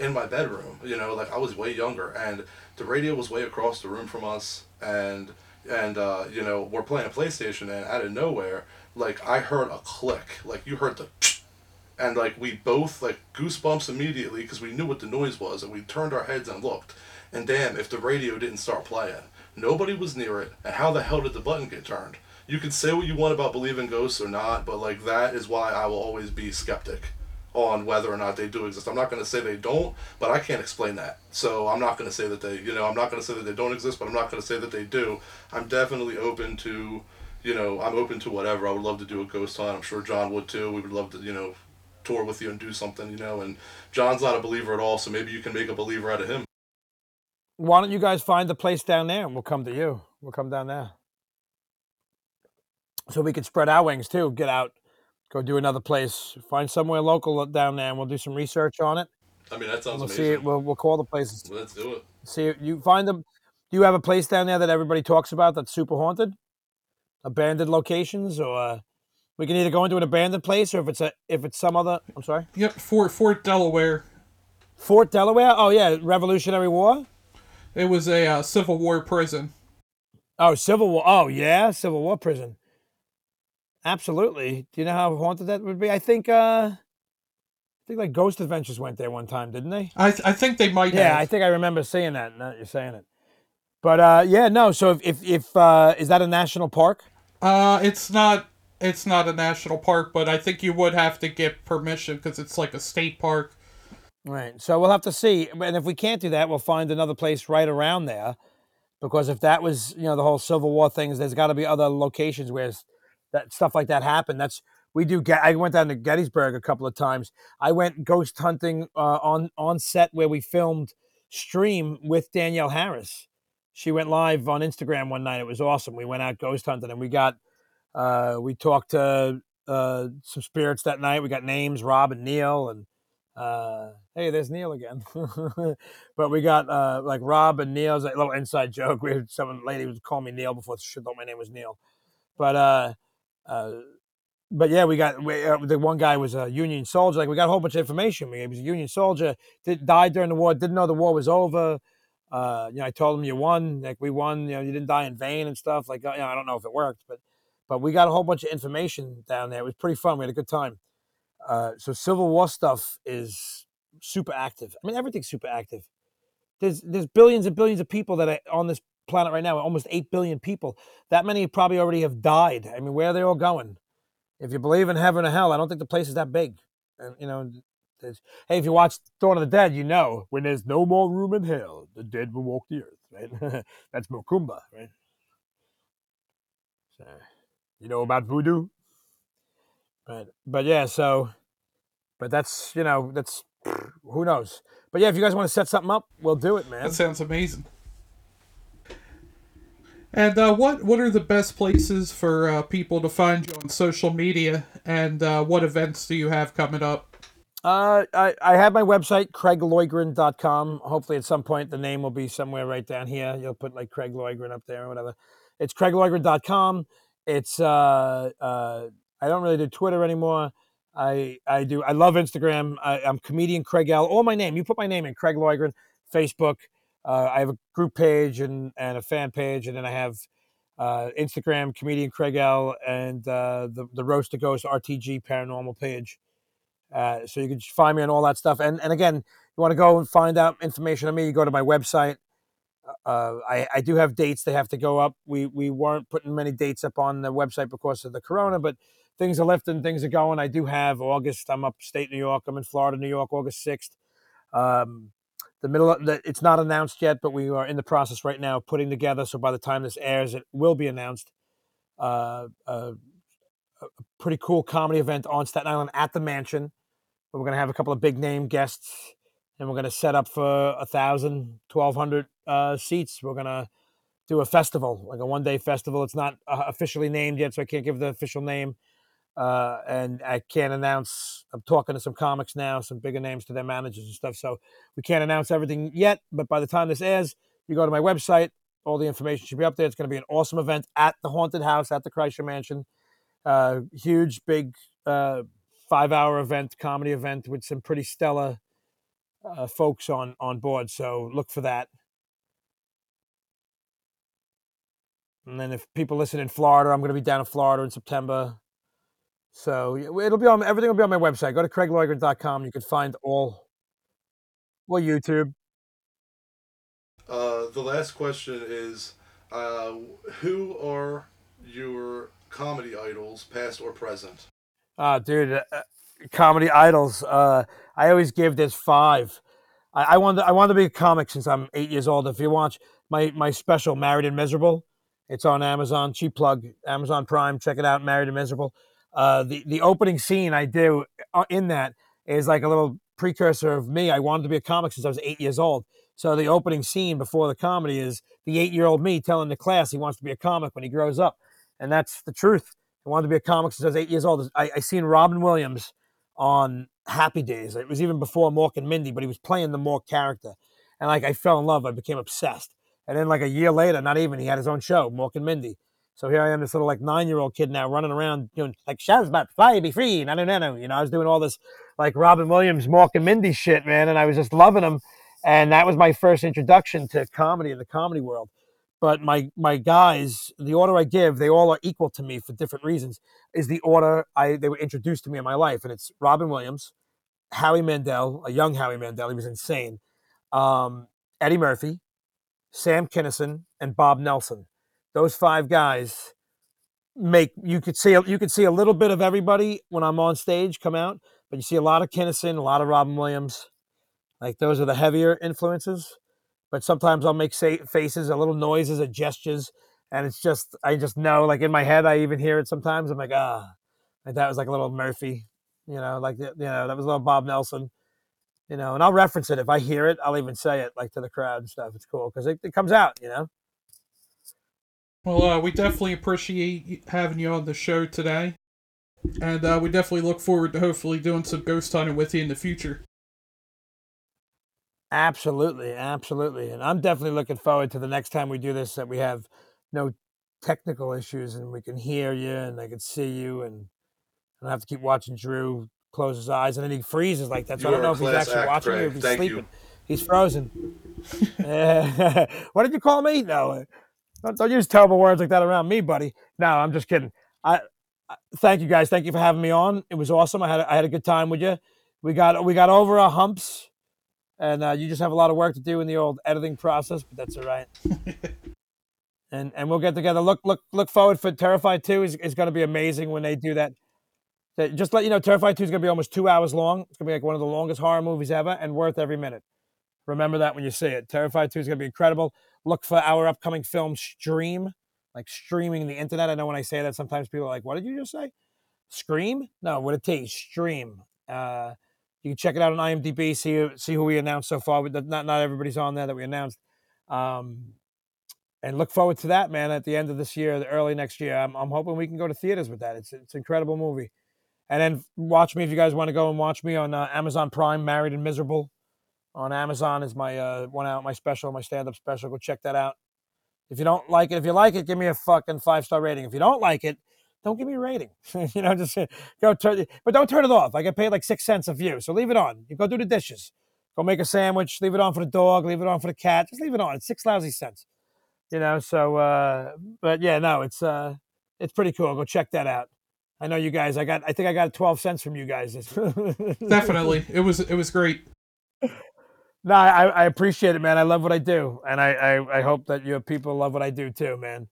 in my bedroom. You know, like I was way younger, and the radio was way across the room from us, and and uh, you know we're playing PlayStation, and out of nowhere, like I heard a click, like you heard the, and like we both like goosebumps immediately because we knew what the noise was, and we turned our heads and looked, and damn, if the radio didn't start playing, nobody was near it, and how the hell did the button get turned? You can say what you want about believing ghosts or not, but like that is why I will always be skeptic on whether or not they do exist. I'm not going to say they don't, but I can't explain that. So I'm not going to say that they, you know, I'm not going to say that they don't exist, but I'm not going to say that they do. I'm definitely open to, you know, I'm open to whatever. I would love to do a ghost hunt. I'm sure John would too. We would love to, you know, tour with you and do something, you know. And John's not a believer at all, so maybe you can make a believer out of him. Why don't you guys find a place down there and we'll come to you? We'll come down there. So we could spread our wings too. Get out, go do another place, find somewhere local down there, and we'll do some research on it. I mean, that And sounds we'll amazing. see it. We'll, we'll call the places. Let's do it. See it. You find them. Do you have a place down there that everybody talks about that's super haunted? Abandoned locations, or uh, we can either go into an abandoned place, or if it's a if it's some other. I'm sorry. Yep, Fort Fort Delaware. Fort Delaware. Oh yeah, Revolutionary War. It was a uh, Civil War prison. Oh, Civil War. Oh yeah, Civil War prison. Absolutely. Do you know how haunted that would be? I think. uh I think like Ghost Adventures went there one time, didn't they? I th- I think they might Yeah, have. I think I remember seeing that. Now that you're saying it. But uh yeah, no. So if if, if uh is that a national park? Uh, it's not. It's not a national park, but I think you would have to get permission because it's like a state park. Right. So we'll have to see. And if we can't do that, we'll find another place right around there. Because if that was, you know, the whole Civil War things, there's got to be other locations where that stuff like that happened. That's we do. I went down to Gettysburg a couple of times. I went ghost hunting uh, on on set where we filmed Stream with Danielle Harris. She went live on Instagram one night. It was awesome. We went out ghost hunting and we got uh, we talked to uh, some spirits that night. We got names, Rob and Neil, and uh, hey, there's Neil again. but we got uh, like Rob and Neil's a little inside joke. We had some lady was calling me Neil before she thought my name was Neil. But uh, uh, but yeah, we got we, uh, the one guy was a Union soldier. Like we got a whole bunch of information. He was a Union soldier. Did, died during the war. Didn't know the war was over. Uh, you know, I told him you won. Like we won. You know, you didn't die in vain and stuff. Like uh, you know, I don't know if it worked, but but we got a whole bunch of information down there. It was pretty fun. We had a good time. Uh, so Civil War stuff is super active. I mean, everything's super active. There's there's billions and billions of people that are on this planet right now. Almost eight billion people. That many probably already have died. I mean, where are they all going? if you believe in heaven or hell, I don't think the place is that big. And you know, hey, if you watch Dawn of the Dead, you know when there's no more room in hell, the dead will walk the earth. Right? That's Macumba, right? So, you know about voodoo, but but yeah, so, but that's you know that's who knows. But yeah, if you guys want to set something up, we'll do it, man. That sounds amazing. And uh, what what are the best places for uh, people to find you on social media? And uh, what events do you have coming up? Uh, I, I have my website, craigloydgren.com. Hopefully, at some point, the name will be somewhere right down here. You'll put like Craig Loydgren up there or whatever. It's craigloydgren.com. It's, uh, uh, I don't really do Twitter anymore. I, I do, I love Instagram. I, I'm comedian Craig L. All my name. You put my name in, Craig Loydgren, Facebook. Uh, I have a group page and, and a fan page, and then I have uh, Instagram, comedian Craig L, and uh, the the Roast to Ghost RTG paranormal page. Uh, so you can find me on all that stuff. And and again, you want to go and find out information on me, you go to my website. Uh, I, I do have dates they have to go up. We we weren't putting many dates up on the website because of the corona, but things are lifting, things are going. I do have August. I'm upstate New York. I'm in Florida, New York, August sixth. Um, the middle of the, it's not announced yet, but we are in the process right now putting together. So by the time this airs, it will be announced. Uh, uh, a pretty cool comedy event on Staten Island at the Mansion. We're going to have a couple of big name guests, and we're going to set up for a thousand, twelve hundred uh, seats. We're going to do a festival, like a one day festival. It's not uh, officially named yet, so I can't give the official name uh, and I can't announce. I'm talking to some comics now, some bigger names to their managers and stuff. So we can't announce everything yet. But by the time this airs, you go to my website. All the information should be up there. It's going to be an awesome event at the haunted house at the Kreischer Mansion. Uh, huge, big, uh, five-hour event, comedy event with some pretty stellar uh, folks on on board. So look for that. And then if people listen in Florida, I'm going to be down in Florida in September. So it'll be on everything will be on my website. Go to craigloydgren.com. You can find all well YouTube. Uh, the last question is uh, who are your comedy idols, past or present? Ah, dude, uh, comedy idols. Uh, I always give this five. I, I wanted I wanted to be a comic since I'm eight years old. If you watch my my special, Married and Miserable, it's on Amazon. Cheap plug, Amazon Prime. Check it out, Married and Miserable uh, the the opening scene I do uh, in that is like a little precursor of me. I wanted to be a comic since I was eight years old. So the opening scene before the comedy is the eight year old me telling the class he wants to be a comic when he grows up, and that's the truth. I wanted to be a comic since I was eight years old. I, I seen Robin Williams on Happy Days. It was even before Mork and Mindy, but he was playing the Mork character, and like I fell in love. I became obsessed. And then like a year later, not even, he had his own show, Mork and Mindy. So here I am, this little like nine year old kid now running around doing like Shazbot, fly, be free. No, no, no, no. You know, I was doing all this like Robin Williams, Mork and Mindy shit, man. And I was just loving them. And that was my first introduction to comedy in the comedy world. But my my guys, the order I give, they all are equal to me for different reasons. Is the order I they were introduced to me in my life, and it's Robin Williams, Howie Mandel, a young Howie Mandel, he was insane. Um, Eddie Murphy, Sam Kinison, and Bob Nelson those five guys make you could see you could see a little bit of everybody when I'm on stage come out, but you see a lot of Kinison, a lot of Robin Williams. Like those are the heavier influences. But sometimes I'll make say, faces, a little noises, a gestures, and it's just I just know. Like in my head, I even hear it sometimes. I'm like ah, Like that was like a little Murphy, you know, like you know that was a little Bob Nelson, you know. And I'll reference it if I hear it. I'll even say it like to the crowd and stuff. It's cool because it, it comes out, you know. Well, uh, we definitely appreciate having you on the show today. And uh, we definitely look forward to hopefully doing some ghost hunting with you in the future. Absolutely, absolutely. And I'm definitely looking forward to the next time we do this that we have no technical issues and we can hear you and I can see you and I don't have to keep watching Drew close his eyes and then he freezes like that. So I don't know if he's actually watching you or if he's Thank you. sleeping. He's frozen. Eh, what did you call me? No, don't, don't use terrible words like that around me, buddy. No, I'm just kidding. I, I thank you guys. Thank you for having me on. It was awesome. I had a, I had a good time with you. We got we got over our humps and uh, you just have a lot of work to do in the old editing process, but that's all right. and and we'll get together. Look look look forward for Terrifier Two is is going to be amazing when they do that. That- Just let you know, Terrifier Two is going to be almost two hours long. It's going to be like one of the longest horror movies ever, and worth every minute. Remember that when you see it. Terrifier Two is going to be incredible. Look for our upcoming film Stream, like streaming the internet. I know when I say that, sometimes people are like, "What did you just say?" Scream? No, with a T. Stream. Uh, you can check it out on IMDb. See see who we announced so far. Not not everybody's on there that we announced. Um, and look forward to that, man. At the end of this year, the early next year, I'm, I'm hoping we can go to theaters with that. It's it's an incredible movie. And then watch me if you guys want to go and watch me on uh, Amazon Prime. Married and Miserable on Amazon is my uh, one out my special, my stand up special. Go check that out. If you don't like it, if you like it, give me a fucking five star rating. If you don't like it, don't give me a rating. you know, just uh, go turn, but don't turn it off. I get paid like six cents a view, so leave it on. You go do the dishes, go make a sandwich, leave it on for the dog, leave it on for the cat. Just leave it on. It's six lousy cents. You know, so uh, but yeah, no, it's uh, it's pretty cool. Go check that out. I know you guys. I got. I think I got twelve cents from you guys. Definitely, it was it was great. No, I, I appreciate it, man. I love what I do, and I, I, I hope that your people love what I do too, man.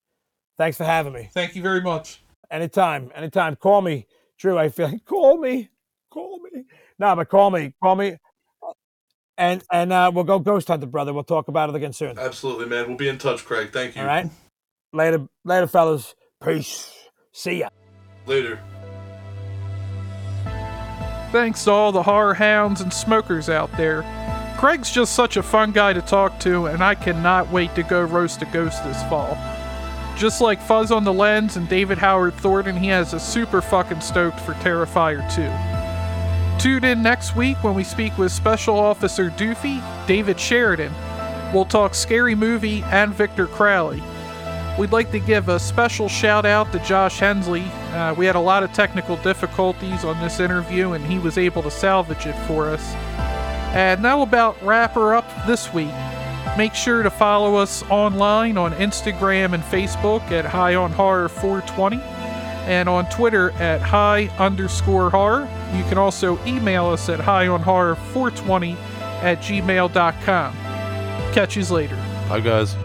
Thanks for having me. Thank you very much. Anytime, anytime. Call me, Drew. I feel like call me, call me. No, but call me, call me, and and uh, we'll go ghost hunting, brother. We'll talk about it again soon. Absolutely, man. We'll be in touch, Craig. Thank you. All right. Later, later, fellas. Peace. See ya. Later. Thanks to all the horror hounds and smokers out there. Craig's just such a fun guy to talk to, and I cannot wait to go roast a ghost this fall. Just like Fuzz on the Lens and David Howard Thornton, he has a super fucking stoked for Terrifier 2. Tune in next week when we speak with Special Officer Doofy, David Sheridan. We'll talk Scary Movie and Victor Crowley. We'd like to give a special shout out to Josh Hensley. Uh, we had a lot of technical difficulties on this interview, and he was able to salvage it for us. And that'll about wrap her up this week. Make sure to follow us online on Instagram and Facebook at High on Horror 420 and on Twitter at High underscore horror. You can also email us at High on Horror 420 at gmail.com. Catch yous later. Bye, guys.